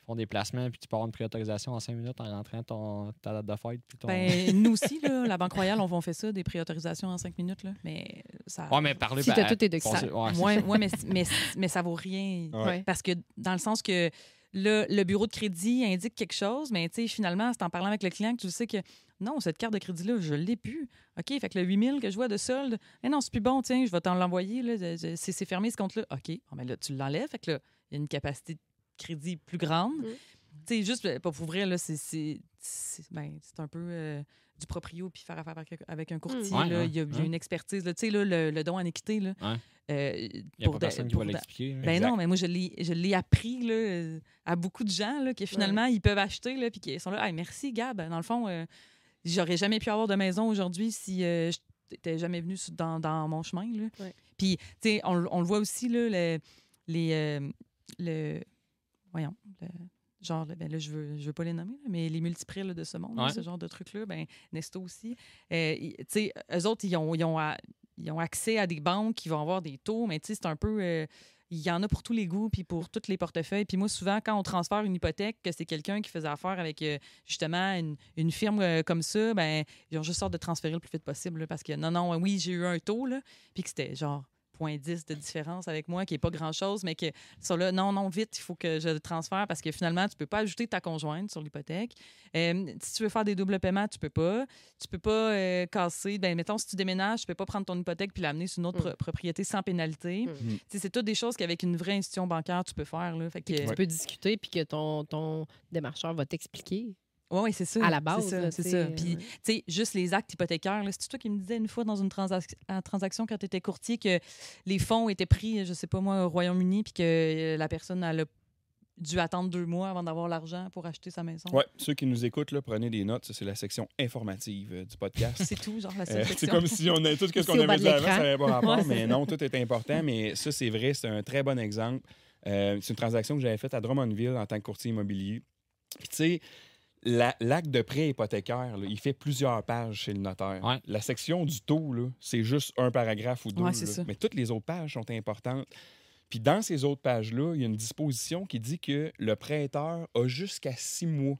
font des placements, puis tu peux avoir une préautorisation en cinq minutes en rentrant ton, ta date de fête. Puis ton... Ben, nous aussi, là, la Banque Royale, on, fait ça, des préautorisations en cinq minutes. Là, mais ça. ouais, mais parler. Si ben, tous tes documents. passer- ouais, Ouais, ça. ouais, mais, mais, mais ça vaut rien. Ouais. Parce que dans le sens que le, le bureau de crédit indique quelque chose, mais tu sais, finalement, c'est en parlant avec le client que tu sais que non, cette carte de crédit-là, je l'ai plus. OK, fait que le 8000 que je vois de solde, mais non, c'est plus bon, tiens, je vais t'en l'envoyer. c'est fermé ce compte-là. OK, bon, ben là, tu l'enlèves. Fait que là, il y a une capacité de crédit plus grande. Mm. Tu sais, juste, pas pour là, c'est ben, c'est un peu euh, du proprio puis faire affaire avec, avec un courtier. Là. ouais, il y a, il y a ouais. une expertise. là. Tu sais, là, le, le don en équité, là, Ouais. euh, Il n'y a pas de- personne qui va l'expliquer. ben Exact. non, mais moi, je l'ai, je l'ai appris là, euh, à beaucoup de gens là, que finalement, ils peuvent acheter puis qui sont là. Hey, merci, Gab. Dans le fond, euh, j'aurais jamais pu avoir de maison aujourd'hui si euh, je n'étais jamais venu dans, dans mon chemin. Là. Ouais. Puis, tu sais, on, on le voit aussi, là, le, les. euh, le, voyons. le- genre, ben là, je veux, je veux pas les nommer, là, mais les multiprix de ce monde, là, ce genre de trucs-là, ben, Nesto aussi. Euh, sais, eux autres, ils ont, ils, ont, à- ils ont accès à des banques qui vont avoir des taux, mais tu sais, c'est un peu. euh, il y en a pour tous les goûts, puis pour tous les portefeuilles. Puis moi, souvent, quand on transfère une hypothèque, que c'est quelqu'un qui faisait affaire avec euh, justement une, une firme euh, comme ça, ben ils ont juste sorte de transférer le plus vite possible. là, parce que non, non, oui, j'ai eu un taux, là, puis que c'était genre 0.10 de différence avec moi, qui est pas grand-chose, mais que sur là, non, non, vite, il faut que je le transfère parce que finalement, tu peux pas ajouter ta conjointe sur l'hypothèque. Euh, si tu veux faire des doubles paiements, tu peux pas. Tu peux pas euh, casser. Ben, mettons, si tu déménages, tu peux pas prendre ton hypothèque puis l'amener sur une autre Mm. pro- propriété sans pénalité. Mm. Mm. C'est toutes des choses qu'avec une vraie institution bancaire, tu peux faire. Là. Fait que, Tu peux discuter puis que ton, ton démarcheur va t'expliquer Ouais, ouais, c'est ça. à la base. C'est ça. Puis, ouais. tu sais, juste les actes hypothécaires. C'est toi qui me disais une fois dans une en transaction quand tu étais courtier que les fonds étaient pris, je sais pas moi, au Royaume-Uni, puis que euh, la personne elle a dû attendre deux mois avant d'avoir l'argent pour acheter sa maison. Ouais, ceux qui nous écoutent, là, prenez des notes. Ça, c'est la section informative euh, du podcast. [laughs] C'est tout, genre la Euh, c'est section. comme si on avait tout ce qu'on avait de dit avant, ça n'avait pas rapport, Ouais, mais non, tout est important. Mais ça, c'est vrai, c'est un très bon exemple. Euh, c'est une transaction que j'avais faite à Drummondville en tant que courtier immobilier. Puis tu sais, la- l'acte de prêt hypothécaire, là, il fait plusieurs pages chez le notaire. Ouais. La section du taux, c'est juste un paragraphe ou deux. Ouais. Mais toutes les autres pages sont importantes. Puis dans ces autres pages-là, il y a une disposition qui dit que le prêteur a jusqu'à six mois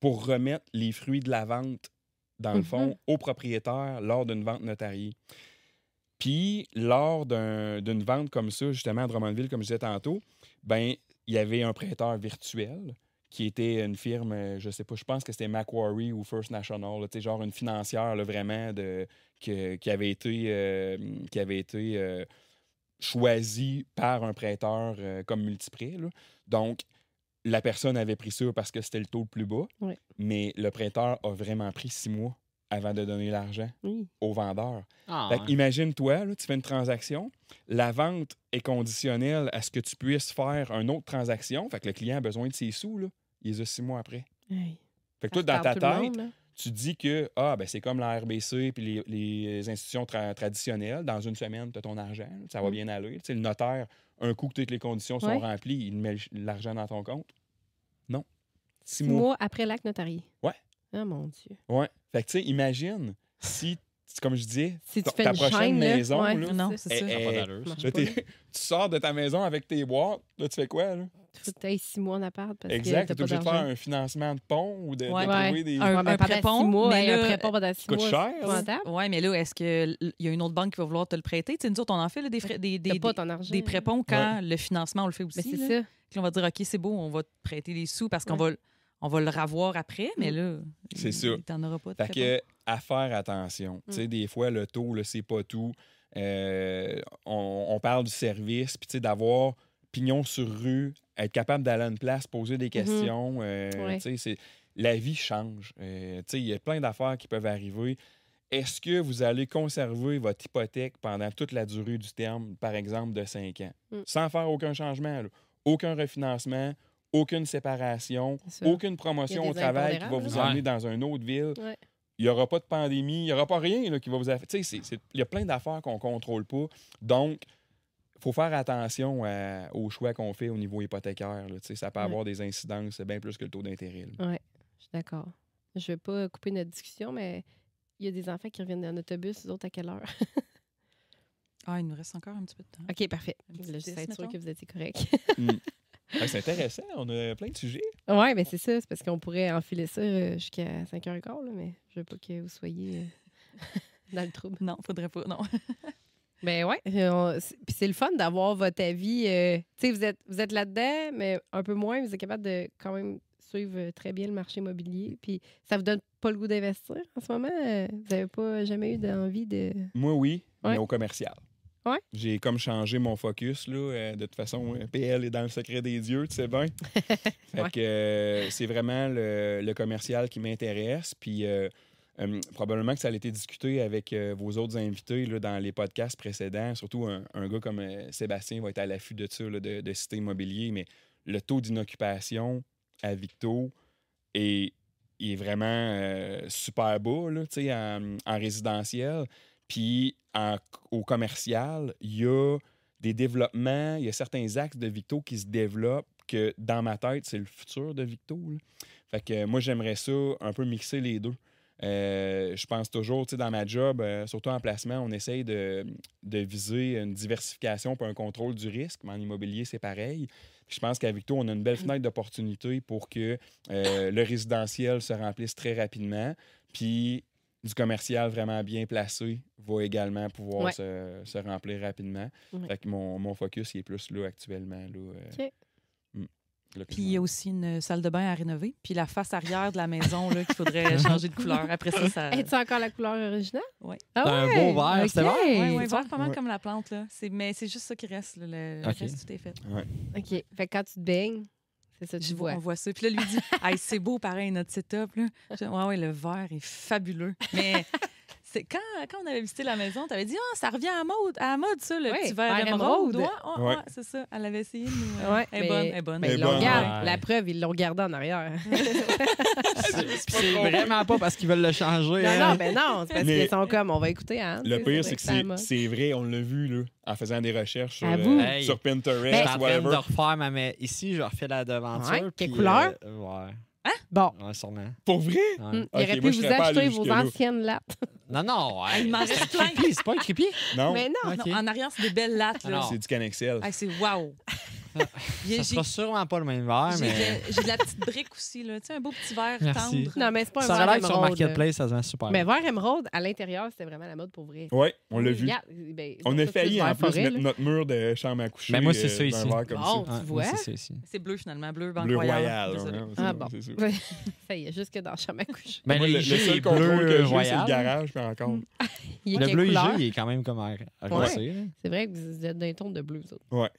pour remettre les fruits de la vente, dans le fond, au propriétaire lors d'une vente notariée. Puis, lors d'un- d'une vente comme ça, justement à Drummondville, comme je disais tantôt, ben il y avait un prêteur virtuel qui était une firme, euh, je sais pas, je pense que c'était Macquarie ou First National, là, genre une financière là, vraiment de, que- qui avait été, euh, qui avait été euh, choisie par un prêteur euh, comme multiprêt. là. Donc, la personne avait pris ça parce que c'était le taux le plus bas, Oui. mais le prêteur a vraiment pris six mois avant de donner l'argent Oui. au vendeur. Ah, Fait que ouais. Imagine-toi, là, tu fais une transaction, la vente est conditionnelle à ce que tu puisses faire une autre transaction. Fait que le client a besoin de ses sous, là, il les a six mois après. Fait que toi, dans ta tête, monde, tu dis que ah, ben, c'est comme la RBC puis les, les institutions tra- traditionnelles. Dans une semaine, tu as ton argent, ça va Mm. bien aller. Tu sais, le notaire, un coup que toutes les conditions sont Ouais. remplies, il met l'argent dans ton compte. Non. Six Six mois. mois après l'acte notarié. Ouais. Ah, mon Dieu. Ouais. Fait que tu sais, imagine si, comme je disais, Si tu ta- fais ta une prochaine chaîne, là, maison, ouais, là, Non, c'est ça. Eh, Ça eh, Là, là. tu sors de ta maison avec tes boîtes. Là, tu fais quoi? Là? Que t'ailles six mois en appart parce exact. que Tu es obligé de faire un financement de pont ou de, de Ouais. trouver Ouais. des. Un- pendant prépont, six mois, mais hey, un là, prépont pendant six coûte mois. cher, là. rentable. Oui, mais là, est-ce qu'il y a une autre banque qui va vouloir te le prêter? Tu sais, nous autres, on en fait là, des, frais, des, des, pas des, ton argent. des préponts quand le financement, on le fait aussi. Mais c'est là. ça. Puis là, on va dire, OK, c'est beau, on va te prêter les sous parce qu'on va, on va le ravoir après, mais là, C'est il- ça. t'en auras pas de Fait prépont. que, à faire attention. Tu sais, Mm. des fois, le taux, c'est pas tout. Euh, on, on parle du service, puis tu sais, d'avoir pignon sur rue, être capable d'aller à une place, poser des questions. euh, Mm-hmm. Ouais. tu sais, c'est- la vie change. Euh, tu sais, il y a plein d'affaires qui peuvent arriver. Est-ce que vous allez conserver votre hypothèque pendant toute la durée du terme, par exemple, de 5 ans, Mm. sans faire aucun changement, là? aucun refinancement, aucune séparation, aucune promotion au travail qui va vous là. amener dans une autre ville? Ouais. Il n'y aura pas de pandémie, il n'y aura pas rien là, qui va vous affecter. Il y a plein d'affaires qu'on ne contrôle pas. Donc, il faut faire attention à- aux choix qu'on fait au niveau hypothécaire. là. Tu sais, Ça peut Ouais. avoir des incidences bien plus que le taux d'intérêt. là. Je suis d'accord. Je vais pas couper notre discussion, mais il y a des enfants qui reviennent en autobus, les autres à quelle heure? Ah, il nous reste encore un petit peu de temps. OK, parfait. Je suis sûr que vous étiez correct. Ouais, [laughs] c'est intéressant, on a plein de sujets. oui, mais c'est ça. C'est parce qu'on pourrait enfiler ça euh, jusqu'à 5h15, là, mais je veux pas que vous soyez euh, [laughs] dans le trouble. Non, faudrait pas. Non. [laughs] Ben ouais. euh, Puis c'est le fun d'avoir votre avis. euh, tu sais, vous êtes, vous êtes là-dedans, mais un peu moins. Vous êtes capable de quand même suivre très bien le marché immobilier. Puis ça vous donne pas le goût d'investir en ce moment? Vous avez pas jamais eu d'envie de. Moi, oui, Ouais. mais au commercial. Ouais. J'ai comme changé mon focus. Là. euh, De toute façon, euh, PL est dans le secret des dieux, tu sais bien. [laughs] fait Ouais. que euh, c'est vraiment le, le commercial qui m'intéresse. Puis euh, euh, probablement que ça a été discuté avec vos autres invités là, dans les podcasts précédents. Surtout un, un gars comme Sébastien va être à l'affût de ça, là, de, de cité immobilier. Mais le taux d'inoccupation à Victo est, est vraiment super bas là, tu sais, en, en résidentiel. Puis au commercial, il y a des développements, il y a certains axes de Victo qui se développent que dans ma tête, c'est le futur de Victo. là. Fait que moi, j'aimerais ça un peu mixer les deux. Euh, je pense toujours, tu sais, dans ma job, euh, surtout en placement, on essaye de, de viser une diversification pour un contrôle du risque. Mais en immobilier, c'est pareil. Puis je pense qu'à Victo, on a une belle fenêtre d'opportunité pour que euh, le résidentiel se remplisse très rapidement. Puis du commercial vraiment bien placé va également pouvoir Ouais. se, se remplir rapidement. Ouais. Fait que mon, mon focus il est plus là actuellement. Là, euh, mm, là, Puis il y a aussi une salle de bain à rénover. Puis la face arrière de la maison là, qu'il faudrait [laughs] changer de couleur. Après ça, ça. Es-tu encore la couleur originale? Ouais. Ah C'est un beau vert, vert? Oui, oui, vert pas mal Ouais. comme la plante. Là. C'est- Mais c'est juste ça qui reste. là. Le, reste, tout est fait. OK. Fait que quand tu te baignes, c'est ça tu vois, on voit ça. Puis là, lui dit [laughs] hey, c'est beau, pareil, notre setup. Là. Je dis, ouais, ouais, le vert est fabuleux. Mais c'est quand, quand on avait visité la maison, tu avais dit ah, ça revient à mode, à la mode, ça, le Ouais, petit verre émeraude. Ouais, ouais, Ouais. ouais, c'est ça. Elle avait essayé. de nous, euh, Ouais, elle est mais- bonne, elle est bonne. Mais ils l'ont gardé. Ouais. La preuve, ils l'ont gardé en arrière. [laughs] C'est vraiment pas parce qu'ils veulent le changer. non, hein. non, mais non, c'est parce Mais- qu'ils sont comme, on va écouter Anne. Le pire, c'est que c'est- vrai, on l'a vu là, en faisant des recherches sur, euh? Hey. sur Je Pinterest, suis en train de refaire ma. Mais ici, je refais la devanture. Ouais, quelle couleur? euh, ouais. Bon. Ouais, sûrement. Pour vrai? Ouais. Mm, Il aurait pu vous acheter vos anciennes lattes. [laughs] Non, non. ouais, il m'en c'est reste plein. C'est pas un creepy? [laughs] Non, Mais non. En arrière, c'est des belles lattes. Là. Alors. c'est du Canexel. Ah, c'est wow. [laughs] Ça sera sûrement pas le même verre, j'ai mais. de, j'ai de la petite brique aussi. Là. Tu sais, un beau petit verre Merci. tendre. Non, mais c'est pas un Ça verre que sur émeraude. Marketplace, ça se vend super. Mais verre émeraude, à l'intérieur, c'était vraiment la mode pour vrai. Oui, on l'a vu. Regarde, ben, On a failli en plus forêt, mettre là. notre mur de chambre à coucher. Ben, moi, c'est euh, ça d'un ici. Bon. Ouais, tu moi, vois. c'est bleu, finalement. Bleu, Banque royal. Ah c'est- bon. ça. Ouais. [laughs] Y est, jusque dans la chambre à coucher. Ben, Moi, le, seul contrôle bleu que j'ai, c'est le royal. garage, puis encore. [laughs] Il est Le bleu il est quand même comme là. C'est vrai que vous êtes d'un ton de bleu, vous autres. Ouais.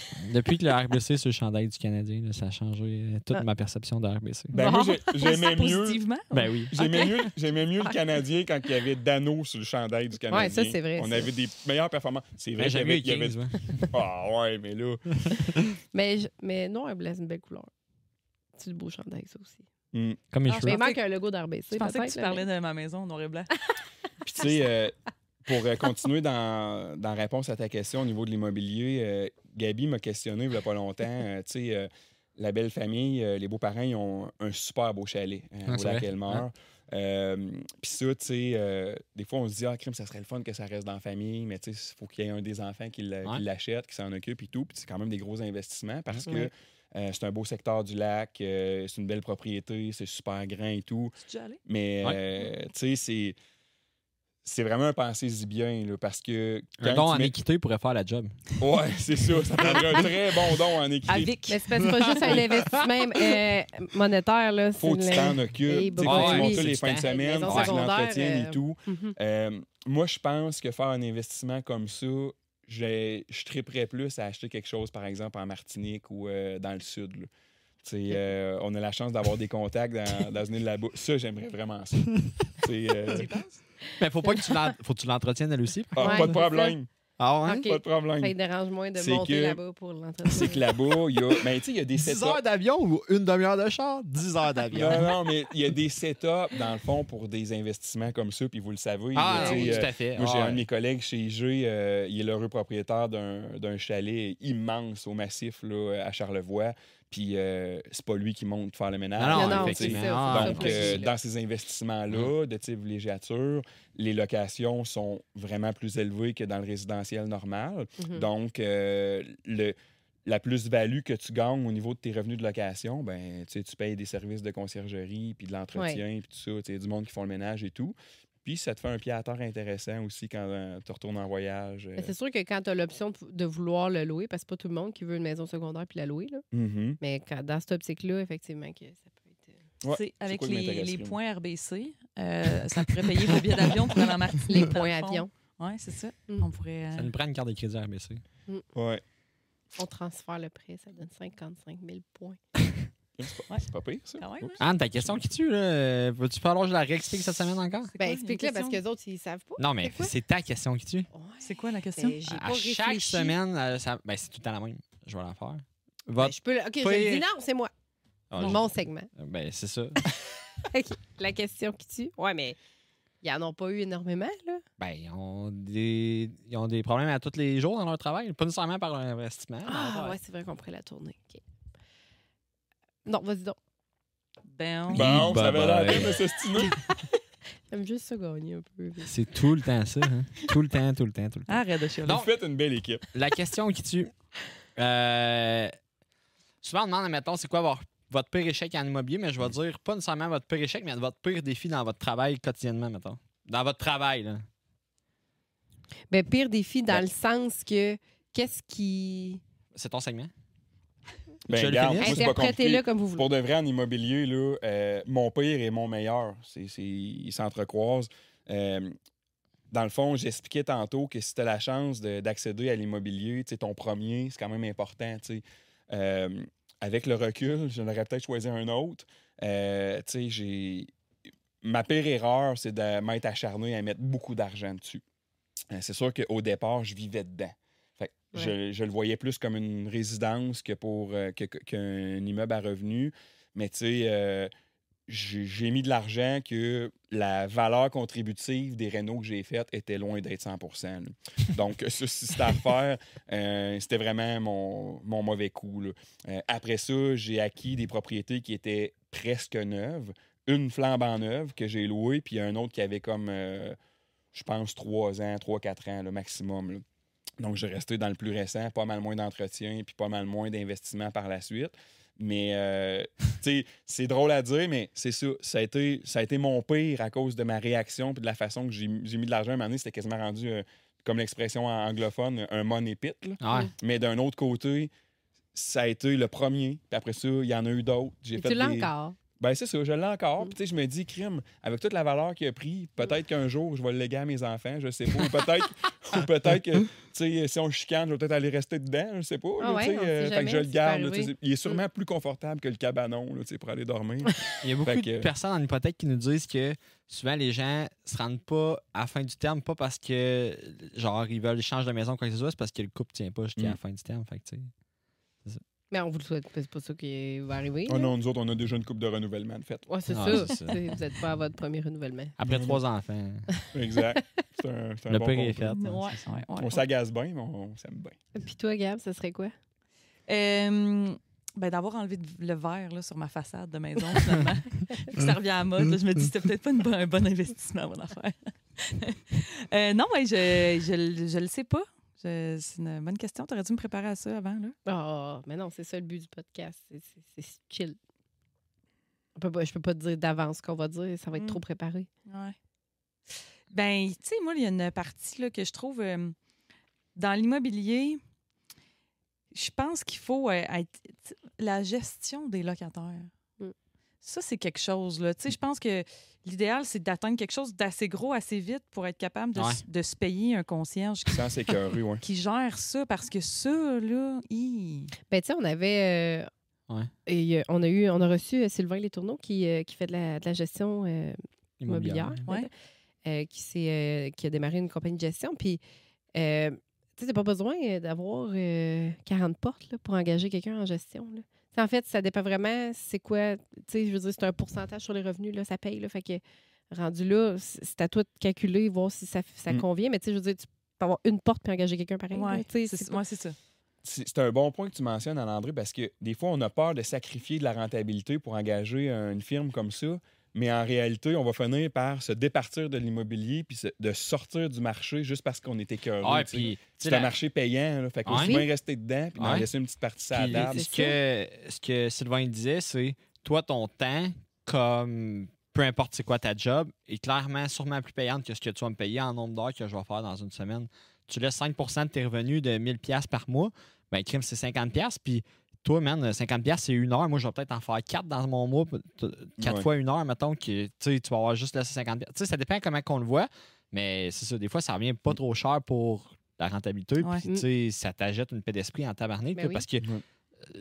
[laughs] Depuis que le RBC sur le chandail du Canadien, là, ça a changé euh, toute Ah. ma perception de RBC. Ben, Bon. moi, j'ai- [laughs] j'aimais mieux. Positivement. Ben oui. J'aimais mieux, j'aimais mieux le Canadien quand il y avait Dano sur le chandail du Canadien. Ouais, ça, c'est vrai, On ça. avait des meilleures performances. C'est vrai Ben, qu'il y J'aime mieux avait, les 15. ouais. [laughs] Ah ouais, mais là. Mais, je- mais non, un bleu, une belle couleur. C'est du beau chandail, ça aussi. hmm. Comme mes Ah, cheveux. Mais il pensais manque un logo d'RBC. Je pensais que tu parlais mais- de ma maison noir et blanc. Puis tu sais, euh, pour euh, continuer dans, dans la réponse à ta question au niveau de l'immobilier, euh, Gabi m'a questionné il n'y a pas longtemps. euh, tu sais, euh, la belle famille, euh, les beaux-parents, ils ont un super beau chalet hein, Ah, au lac. Elmore. Euh, Puis ça, tu sais, euh, des fois, on se dit, ah, crime, ça serait le fun que ça reste dans la famille, mais tu sais, il faut qu'il y ait un des enfants qui l'a- Ouais. qui l'achète, qui s'en occupe et tout. Puis c'est quand même des gros investissements parce que Ouais. euh, c'est un beau secteur du lac, euh, c'est une belle propriété, c'est super grand et tout. Tu es déjà allé? Mais, Ouais. euh, tu sais, c'est. C'est vraiment un pensez-y bien, là, parce que. Un don en mets- équité pourrait faire la job. Ouais, c'est ça. Ça prendrait un très bon don en équité. Avec. Mais c'est pas juste un [laughs] investissement euh, monétaire. Là, Faut que tu t'en occupes. Tu sais, faut que tu montes les fins de semaine, Maison faut que tu secondaire, l'entretiennes euh, et tout. Mhm. Euh, moi, je pense que faire un investissement comme ça, je triperais plus à acheter quelque chose, par exemple, en Martinique ou euh, dans le sud. là. Tu sais, euh, on a la chance d'avoir des contacts dans, dans une île là-bas. Ça, j'aimerais vraiment ça. [laughs] Euh, Mais faut pas que tu faut que tu l'entretiennes elle aussi. ah, Ouais, pas de problème. Ah ouais? Pas de problème. Ça dérange moins de monter que- là-bas pour l'entretien. C'est que là-bas, il y a. Mais tu sais, il y a des 10 setups. heures d'avion ou une demi-heure de char? 10 heures d'avion. Non, non, mais il y a des setups, dans le fond, pour des investissements comme ça, puis vous le savez. Ah, là, oui, euh, tout à fait. Moi, j'ai Ah, un de mes collègues chez IG, euh, il est l'heureux propriétaire d'un d'un chalet immense au massif là, à Charlevoix. Puis euh, c'est pas lui qui monte faire le ménage. Non, non, non, effectivement. Donc, euh, dans ces investissements-là de type villégiature, les locations sont vraiment plus élevées que dans le résidentiel normal. Mhm. Donc, euh, le, la plus-value que tu gagnes au niveau de tes revenus de location, ben, tu payes des services de conciergerie, puis de l'entretien, puis tout ça, du monde qui font le ménage et tout. Puis, ça te fait un pied à terre intéressant aussi quand euh, tu retournes en voyage. euh. Mais c'est sûr que quand tu as l'option de, vouloir le louer, parce que c'est pas tout le monde qui veut une maison secondaire puis la louer, là. Mhm. mais quand, dans cette optique-là, effectivement, que ça peut être. euh, Ouais, C'est c'est avec les, points RBC, euh, ça pourrait payer vos billets d'avion pour aller en Martinique. Les le points fond. avions. Oui, c'est ça. Mm. On pourrait. euh, Ça nous prend une carte de crédit RBC. Ouais. On transfère le prêt, ça donne 55 000 points. [laughs] C'est pas, c'est pas pire, ça. Même, hein? Anne, ta question qui tue, là, veux-tu falloir que je la réexplique cette semaine encore? Ben, il y a une explique-le parce que question? les autres, ils savent pas. Non, mais C'est ta question qui tue. Ouais. C'est quoi la question? Ben, pas À chaque réfléchi. semaine, euh, ça- ben, c'est tout le temps la même. Je vais la faire. Ben, Votre... je peux le- OK, je Pas- le dis non, c'est moi. Ah, Mon segment. je- Ben, c'est ça. [laughs] OK. La question qui tue. Ouais, mais ils en ont pas eu énormément, là. Ben, ils ont, des... ils ont des problèmes à tous les jours dans leur travail. Pas nécessairement par leur investissement. Ah, Ouais. ouais, c'est vrai qu'on pourrait la tourner. OK. Non, vas-y donc. Ben, Bon, ça avait l'air bien de s'estiner. [laughs] J'aime juste ça gagner un peu. C'est tout le temps ça. hein. tout le temps, tout le temps, tout le temps. arrête de chialer. Vous faites une belle équipe. La question qui tue. Euh, souvent, on demande, mettons, c'est quoi votre, votre pire échec en immobilier, mais je vais dire pas nécessairement votre pire échec, mais votre pire défi dans votre travail quotidiennement, mettons. Dans votre travail, là. Ben, pire défi dans Ben- le sens que qu'est-ce qui. C'est ton segment? Ben, Je regarde, moi, c'est pas compliqué. Interprétez-le comme vous voulez. Pour de vrai, en immobilier, là, euh, mon pire et mon meilleur, c'est, c'est- ils s'entrecroisent. Euh, dans le fond, j'expliquais tantôt que si tu as la chance de- d'accéder à l'immobilier, ton premier, c'est quand même important. Euh, avec le recul, j'en aurais peut-être choisi un autre. Euh, j'ai... Ma pire erreur, c'est de m'être acharné à mettre beaucoup d'argent dessus. Euh, c'est sûr qu'au départ, je vivais dedans. Je, je le voyais plus comme une résidence que pour euh, qu'un immeuble à revenus. Mais tu sais, euh, j'ai mis de l'argent que la valeur contributive des rénaux que j'ai faites était loin d'être 100 là. Donc, [laughs] ça, si c'était à faire, euh, c'était vraiment mon, mon mauvais coup. là. Après ça, j'ai acquis des propriétés qui étaient presque neuve, une flambant neuve que j'ai louée, puis un autre qui avait comme, je pense, 3 ans, 3-4 ans le maximum. là. Donc, j'ai resté dans le plus récent, pas mal moins d'entretien, puis pas mal moins d'investissement par la suite. Mais, euh, tu sais, c'est drôle à dire, mais c'est ça. Ça a, été, ça a été mon pire à cause de ma réaction puis de la façon que j'ai mis de l'argent. À un moment donné, c'était quasiment rendu, euh, comme l'expression anglophone, un money pit. là. Ouais. Mais d'un autre côté, ça a été le premier. Puis après ça, il y en a eu d'autres. J'ai Et fait tu l'as des- encore? Ben, c'est ça, je l'ai encore. Mm. Puis, tu sais, je me dis, crime, avec toute la valeur qu'il a pris, peut-être qu'un jour, je vais le léguer à mes enfants, je sais pas. Ou peut-être [laughs] ou peut-être que, tu sais, si on chicane, je vais peut-être aller rester dedans, je sais pas. Ah là, ouais, euh, fait que je le garde. peut là, il est sûrement plus confortable que le cabanon, là, tu sais, pour aller dormir. [laughs] Il y a beaucoup Fait que- de personnes en hypothèque qui nous disent que souvent les gens se rendent pas à la fin du terme, pas parce que genre ils veulent changer de maison quoi que ce soit, c'est parce que le couple tient pas jusqu'à la Mm. fin du terme. Fait que, tu sais. Mais on vous le souhaite. C'est pas ça qui va arriver. oh là. non, nous autres, on a déjà une coupe de renouvellement de fait. Ouais, c'est Ah, ça. Vous n'êtes pas à votre premier renouvellement. Après Non, trois enfants, [laughs] Exact. C'est un, c'est un le bon pire est fait. hein, Ouais, ouais, On ouais. s'agace bien, mais on, on s'aime bien. Puis toi, Gab, ça serait quoi? Euh, ben, d'avoir enlevé le verre là, sur ma façade de maison, [laughs] finalement. Vu que ça revient à mode. là, je me dis c'était peut-être pas une un bon investissement, mon affaire. [laughs] Euh, non, ouais, je, je, le- je le sais pas. C'est une bonne question. T'aurais dû me préparer à ça avant. Là. Oh, mais non, c'est ça le but du podcast. C'est- chill. On peut pas, je peux pas te dire d'avance ce qu'on va dire. Ça va être trop préparé. Ouais. Ben, tu sais, moi, il y a une partie là, que je trouve euh, dans l'immobilier, je pense qu'il faut euh, être tu- la gestion des locataires. Ça, c'est quelque chose. Là. Tu sais, je pense que l'idéal, c'est d'atteindre quelque chose d'assez gros assez vite pour être capable de, Ouais. de se payer un concierge qui, ouais. qui gère ça parce que ça, là, hi. Ben, tu sais, on avait. euh, Ouais. Et euh, on a eu, on a reçu euh, Sylvain Letourneau qui, euh, qui fait de la, de la gestion euh, immobilière, Ouais. euh, qui, s'est, euh, qui a démarré une compagnie de gestion. Puis, euh, tu sais, t'as pas besoin d'avoir euh, 40 portes là, pour engager quelqu'un en gestion. Là. En fait, ça dépend vraiment c'est quoi. Tu sais, je veux dire, c'est un pourcentage sur les revenus, là, ça paye. Là, fait que rendu là, c'est à toi de calculer, voir si ça, ça Mm. convient. Mais tu sais, je veux dire, tu peux avoir une porte puis engager quelqu'un pareil. sais, c'est ouais, ça. C'est c'est un bon point que tu mentionnes, André, parce que des fois, on a peur de sacrifier de la rentabilité pour engager une firme comme ça. Mais en réalité, on va finir par se départir de l'immobilier puis se- de sortir du marché juste parce qu'on puis, tu sais, c'est la- un marché payant. Là, fait qu'on Ouais. bien rester dedans puis Ouais. laisser une petite partie à la table. ce, que, ce que Sylvain disait, c'est toi, ton temps, comme peu importe c'est quoi ta job, est clairement sûrement plus payante que ce que tu vas me payer en nombre d'heures que je vais faire dans une semaine. Tu laisses 5% de tes revenus de 1000$ piastres par mois, ben crime, c'est 50$. piastres, Puis toi, man, 50$, piastres, c'est une heure. Moi, je vais peut-être en faire 4 dans mon mois. 4 Ouais. fois une heure, mettons, que tu sais, tu vas avoir juste laissé 50$. piastres. Tu sais, ça dépend comment qu'on le voit, mais c'est ça. Des fois, ça revient pas trop cher pour la rentabilité. Ouais. Puis, tu sais, ça t'ajoute une paix d'esprit en tabarnak. Ben oui. Parce que Ouais.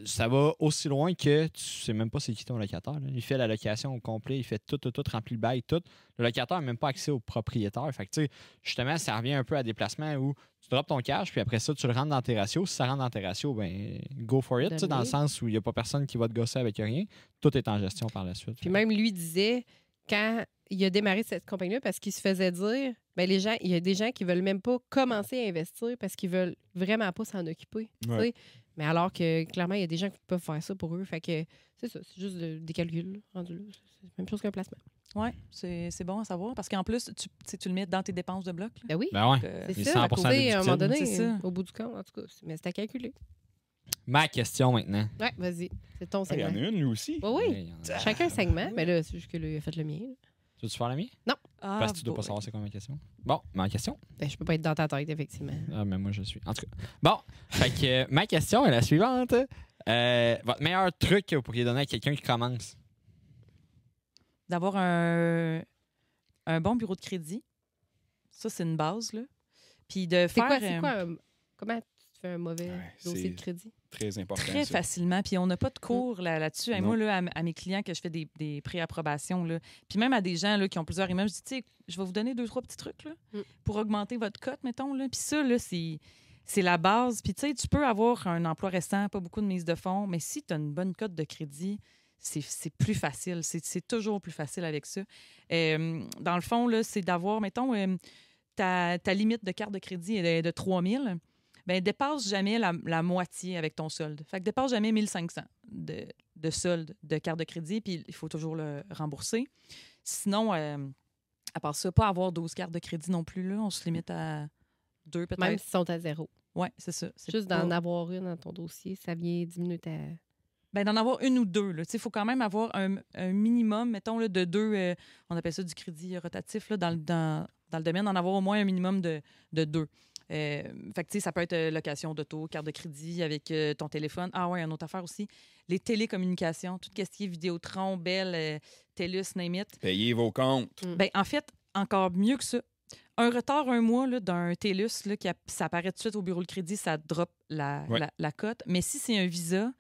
Ça va aussi loin que tu sais même pas c'est qui ton locataire. là. Il fait la location au complet, il fait tout, tout, tout, remplit le bail, tout. Le locataire n'a même pas accès au propriétaire. Fait que, tu sais, justement, ça revient un peu à des placements où tu drops ton cash, puis après ça, tu le rentres dans tes ratios. Si ça rentre dans tes ratios, ben, go for it, tu sais, dans le sens où il n'y a pas personne qui va te gosser avec rien. Tout est en gestion par la suite. Puis même lui disait, quand il a démarré cette compagnie-là, parce qu'il se faisait dire, ben les gens, il y a des gens qui veulent même pas commencer à investir parce qu'ils veulent vraiment pas s'en occuper. Ouais. Mais alors que clairement, il y a des gens qui peuvent faire ça pour eux. Fait que c'est ça, c'est juste de- des calculs rendus là. C'est la même chose qu'un placement. Oui, c'est c'est bon à savoir parce qu'en plus, tu, tu sais, tu le mets dans tes dépenses de bloc. là. Ben oui. Ben ouais. Euh, C'est c'est ça, 100% tu sais, à un moment donné, C'est ça. au bout du compte, en tout cas. c'est- Mais c'est à calculer. Ma question maintenant. Ouais, vas-y. C'est ton Ah, Il y en segment. a une, lui aussi. Oui, oui. Chacun un segment. Mais là, c'est juste que là, il a fait le mien. là. Tu veux-tu faire la mienne? ah, Parce que tu dois pas savoir c'est quoi ma question. Bon, ma question. Ben, je peux pas être dans ta tête, effectivement. Ah, mais moi, je suis. En tout cas. Bon, fait que euh, ma question est la suivante. Euh, votre meilleur truc que vous pourriez donner à quelqu'un qui commence? D'avoir un, un bon bureau de crédit. Ça, c'est une base. Là. Puis de C'est faire. quoi, c'est euh, quoi un- Comment tu fais un mauvais Ouais, dossier c'est- de crédit? Très important. Très ça. facilement. Puis on n'a pas de cours là- là-dessus. Moi, là, à, mes clients que je fais des, des pré-approbations, là, puis même à des gens là, qui ont plusieurs immeubles, je dis, tu sais, je vais vous donner deux, trois petits trucs là, Mm. pour augmenter votre cote, mettons. Là. Puis ça, là, c'est, c'est la base. Puis tu sais, tu peux avoir un emploi restant, pas beaucoup de mise de fonds, mais si tu as une bonne cote de crédit, c'est, c'est plus facile. C'est, c'est toujours plus facile avec ça. Euh, dans le fond, là, c'est d'avoir, mettons, euh, ta, ta limite de carte de crédit est de, de 3 000 ben dépasse jamais la, la moitié avec ton solde. Fait que dépasse jamais 1500 de, de solde de carte de crédit, puis il faut toujours le rembourser. Sinon, euh, à part ça, pas avoir 12 cartes de crédit non plus, là. On se limite à deux peut-être. Même s'ils sont à zéro. Oui, c'est ça. Juste d'en avoir une dans ton dossier, ça vient diminuer ta. Ben, d'en avoir une ou deux. Il faut quand même avoir un, un minimum, mettons, là, de deux, euh, on appelle ça du crédit rotatif, là, dans, le- dans, dans le domaine, d'en avoir au moins un minimum de, de deux. Euh, fait que, tu sais, ça peut être euh, location d'auto, carte de crédit avec euh, ton téléphone. Ah ouais, une autre affaire aussi, les télécommunications, tout ce qui est Vidéotron, Bell, euh, TELUS, name it. Payez vos comptes. Ben, en fait, encore mieux que ça. Un retard un mois là, d'un TELUS, là, qui a- ça apparaît tout de suite au bureau de crédit, ça drop la, Ouais. la, la cote. Mais si c'est un visa,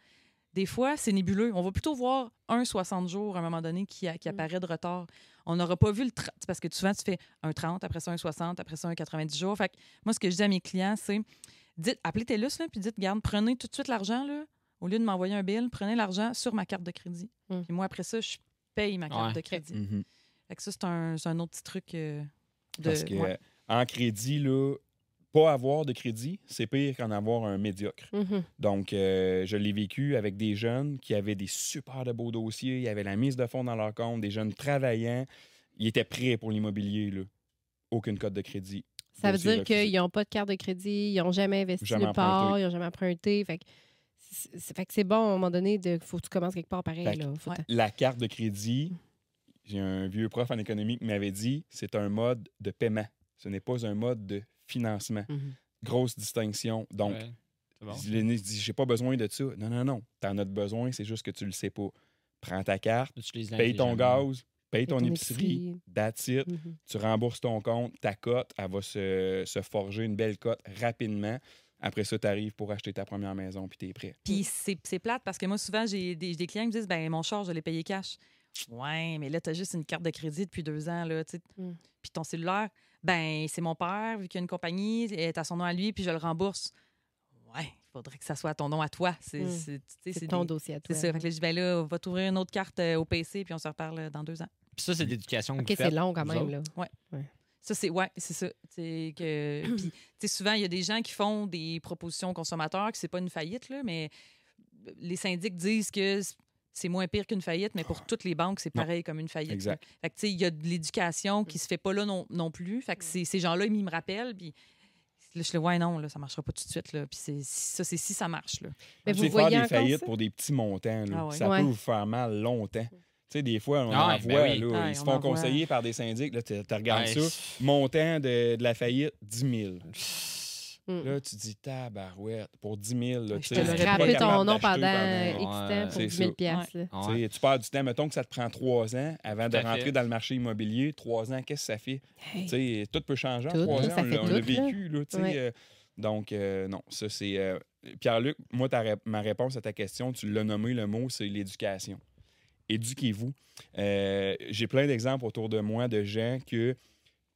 des fois, c'est nébuleux. On va plutôt voir un 60 jours à un moment donné qui, a- qui Mm. apparaît de retard. On n'aura pas vu le 30, c'est parce que souvent, tu fais un 30, après ça un 60, après ça un 90 jours. Fait que moi, ce que je dis à mes clients, c'est dites, appelez TELUS, là, puis dites, garde, prenez tout de suite l'argent, là, au lieu de m'envoyer un bill, prenez l'argent sur ma carte de crédit. Mm. Puis moi, après ça, je paye ma carte Ouais. de crédit. Mhm. Fait que ça, c'est un, un autre petit truc euh, de. Parce que ouais. en crédit, là, pas avoir de crédit, c'est pire qu'en avoir un médiocre. Mhm. Donc, euh, je l'ai vécu avec des jeunes qui avaient des super de beaux dossiers, ils avaient la mise de fonds dans leur compte, des jeunes travaillants, ils étaient prêts pour l'immobilier, là. Aucune cote de crédit. Ça veut dire qu'ils n'ont pas de carte de crédit, ils n'ont jamais investi Jamais nulle part, emprunté. ils n'ont jamais emprunté. Fait que c'est bon, à un moment donné, de faut que tu commences quelque part pareil. Fait Là. Faut Ouais. t'en- La carte de crédit, j'ai un vieux prof en économie qui m'avait dit, c'est un mode de paiement. Ce n'est pas un mode de financement. Mhm. Grosse distinction. Donc, Ouais, bon. Dit, j'ai pas besoin de ça. Non, non, non. T'en as besoin, c'est juste que tu le sais pas. Prends ta carte, paye ton gaz, paye ton, ton épicerie, that's it. Mhm. Tu rembourses ton compte, ta cote, elle va se, se forger une belle cote rapidement. Après ça, tu arrives pour acheter ta première maison, puis t'es prêt. Puis c'est c'est plate parce que moi, souvent, j'ai des, des clients qui me disent ben mon char, je l'ai payé cash. Ouais, mais là, tu as juste une carte de crédit depuis deux ans. Là, tu sais. Mm. Puis ton cellulaire, ben c'est mon père, vu qu'il y a une compagnie, elle est à son nom à lui, puis je le rembourse. Ouais, il faudrait que ça soit à ton nom à toi. C'est Mm. c'est- C'est c'est ton des- dossier à C'est toi. ça. Fait que là, je dis ben là, on va t'ouvrir une autre carte euh, au PC, puis on se reparle euh, dans deux ans. Puis ça, c'est de l'éducation que OK, vous c'est long quand même. Là. Ça, c'est ouais, c'est ça. C'est que [clears throat] puis, tu sais, souvent il y a des gens qui font des propositions aux consommateurs que c'est pas une faillite là, mais les syndics disent que c'est moins pire qu'une faillite, mais pour toutes les banques, c'est Non. pareil comme une faillite. Exact. Fait que tu sais, il y a de l'éducation qui se fait pas là non, non plus. Fait que ces gens-là, ils me rappellent puis là, je le ouais non, là, ça marchera pas tout de suite là. Puis c'est ça c'est si ça marche là. Mais vous voyez faire des faillites ça? pour des petits montants, là, Ah ouais. ça Ouais. peut vous faire mal longtemps. Tu sais, des fois, on Ah en ben voit, oui. là, Ouais, ils se on font voit. conseiller par des syndics. Là, tu regardes Ouais, ça, montant de, de la faillite, 10 000. [laughs] Mm. Là, tu dis, tabarouette, pour 10 000. Là, Ouais, tu je te l'aurais ton nom pendant X Ouais, temps pour c'est 10 000 ça. piastres, là. Tu Ouais. sais, Tu perds du temps, mettons que ça te prend trois ans avant de à fait. rentrer dans le marché immobilier. Trois ans, qu'est-ce que ça fait? Hey. Tout peut changer en Tout, trois là, ans. ça on l'a- on l'a tout, là. vécu. Là, tu sais, Ouais. euh, donc, euh, non, ça c'est. euh, Pierre-Luc, moi, ta ré- ma réponse à ta question, tu l'as nommé le mot, c'est l'éducation. Éduquez-vous. Euh, J'ai plein d'exemples autour de moi de gens que,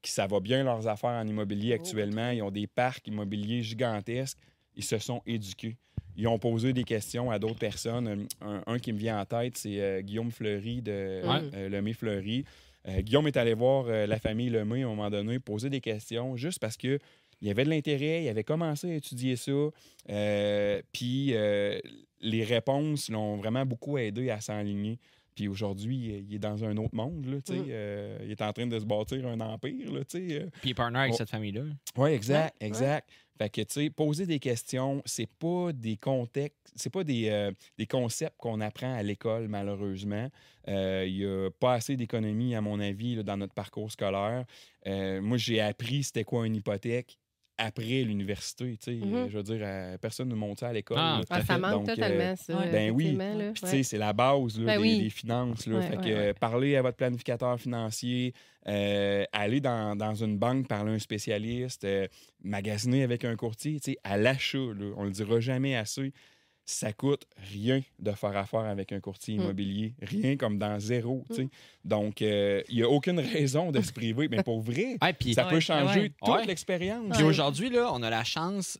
qui ça va bien leurs affaires en immobilier actuellement. Ils ont des parcs immobiliers gigantesques. Ils se sont éduqués. Ils ont posé des questions à d'autres personnes. Un, un qui me vient en tête, c'est euh, Guillaume Fleury de Ouais. euh, Lemay Fleury. Euh, Guillaume est allé voir euh, la famille Lemay à un moment donné, poser des questions juste parce que il y avait de l'intérêt, il avait commencé à étudier ça. euh, puis euh, les réponses l'ont vraiment beaucoup aidé à s'enligner. Puis aujourd'hui, il est dans un autre monde. Là, tu sais, Mm. euh, il est en train de se bâtir un empire. Là, tu sais, euh. Puis il est partner avec Oh. cette famille-là. Oui, exact, Ouais, exact. Fait que, tu sais, poser des questions, c'est pas des contextes, c'est pas des, euh, des concepts qu'on apprend à l'école, malheureusement. Euh, Il y a pas assez d'économie, à mon avis, là, dans notre parcours scolaire. Euh, moi, j'ai appris c'était quoi une hypothèque après l'université, tu sais. Mhm. Euh, Je veux dire, euh, personne ne monte ça à l'école. Ah, là. Ah, ça fait. manque Donc, euh, totalement, ça. Ben oui. Puis, tu sais, c'est la base là, Ben des, oui. des finances. Là. Ouais, fait ouais, que, ouais. euh, parler à votre planificateur financier, euh, aller dans, dans une banque, parler à un spécialiste, euh, magasiner avec un courtier, tu sais, à l'achat, là, on le dira jamais assez. Ça coûte rien de faire affaire avec un courtier Mm. immobilier. Rien comme dans zéro. tu sais. Donc, euh, il n'y a aucune raison de se [laughs] priver. Mais pour vrai, Ouais, ça peut changer ouais. toute Ouais. l'expérience. Puis aujourd'hui, là, on a la chance.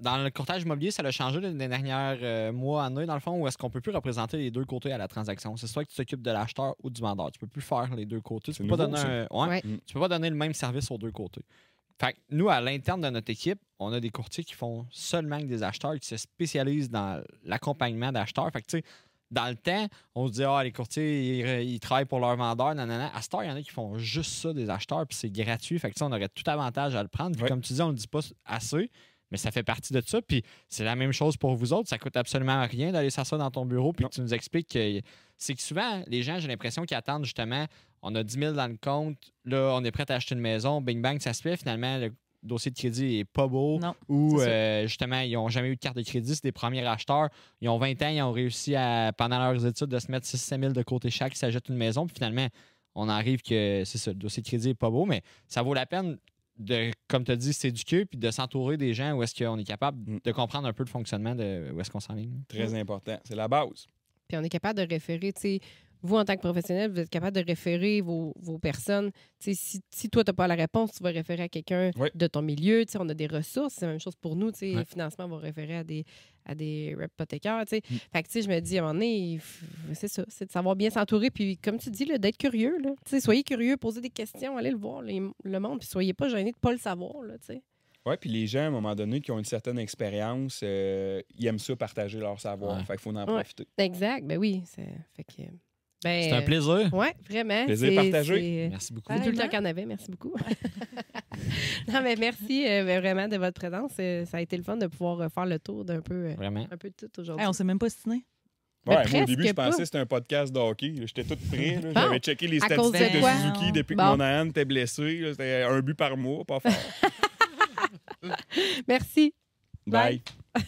Dans le courtage immobilier, ça a changé dans les dernières euh, mois, années, dans le fond, où est-ce qu'on peut plus représenter les deux côtés à la transaction. C'est soit que tu t'occupes de l'acheteur ou du vendeur. Tu peux plus faire les deux côtés. Tu peux, pas nouveau, donner un- ouais, Ouais. Mm. tu peux pas donner le même service aux deux côtés. Fait que nous, à l'interne de notre équipe, on a des courtiers qui font seulement que des acheteurs, qui se spécialisent dans l'accompagnement d'acheteurs. Fait que, tu sais, dans le temps, on se dit, ah, les courtiers, ils, ils travaillent pour leurs vendeurs, nanana. À cette heure, il y en a qui font juste ça, des acheteurs, puis c'est gratuit. Fait que, tu sais, on aurait tout avantage à le prendre. Puis, comme tu dis, on ne le dit pas assez, mais ça fait partie de ça. Puis, c'est la même chose pour vous autres. Ça coûte absolument rien d'aller s'asseoir dans ton bureau, puis que tu nous expliques que c'est que souvent, les gens, j'ai l'impression qu'ils attendent justement, on a 10 000 dans le compte, là, on est prêt à acheter une maison, bing bang, ça se fait. Finalement, le dossier de crédit est pas beau Non. ou euh, justement, ils n'ont jamais eu de carte de crédit, c'est des premiers acheteurs. Ils ont 20 ans, ils ont réussi à, pendant leurs études de se mettre 6 000 de côté chaque, ils s'achètent une maison, puis finalement, on arrive que c'est ça, le dossier de crédit est pas beau, mais ça vaut la peine de, comme tu as dit, s'éduquer puis de s'entourer des gens où est-ce qu'on est capable Mm. de comprendre un peu le fonctionnement de où est-ce qu'on s'enligne. Très important. C'est la base. Puis on est capable de référer, tu sais, vous, en tant que professionnel, vous êtes capable de référer vos, vos personnes. Si, si toi, tu n'as pas la réponse, tu vas référer à quelqu'un Oui. de ton milieu. On a des ressources. C'est la même chose pour nous. Ouais. Le financement va référer à des, à des sais. Mm. Fait que, je me dis, à un moment donné, c'est ça. C'est de savoir bien s'entourer. Puis, comme tu dis, là, d'être curieux. Là. Soyez curieux, posez des questions, allez le voir, les- le monde. Puis, soyez pas gênés de pas le savoir. Là. Oui, puis les gens, à un moment donné, qui ont une certaine expérience, euh, ils aiment ça partager leur savoir. Ouais. Fait qu'il faut en Ouais. profiter. Exact. Ben oui. c'est- Fait que. Ben, C'est un plaisir. Oui, vraiment. Plaisir C'est- partagé. c'est- Merci beaucoup. C'est tout le temps Pareillement. qu'il y en avait. Merci beaucoup. [laughs] non, mais merci euh, ben, vraiment de votre présence. Euh, ça a été le fun de pouvoir euh, faire le tour d'un peu, euh, Vraiment. un peu de tout aujourd'hui. Hey, on s'est même pas stiné. Ouais, moi, au début, je pensais que c'était un podcast de hockey. J'étais tout prêt. là. Bon. J'avais checké les statistiques de? Suzuki depuis Bon. que Monahan était blessé. là. C'était un but par mois, pas fort. [laughs] Merci. Bye. Bye.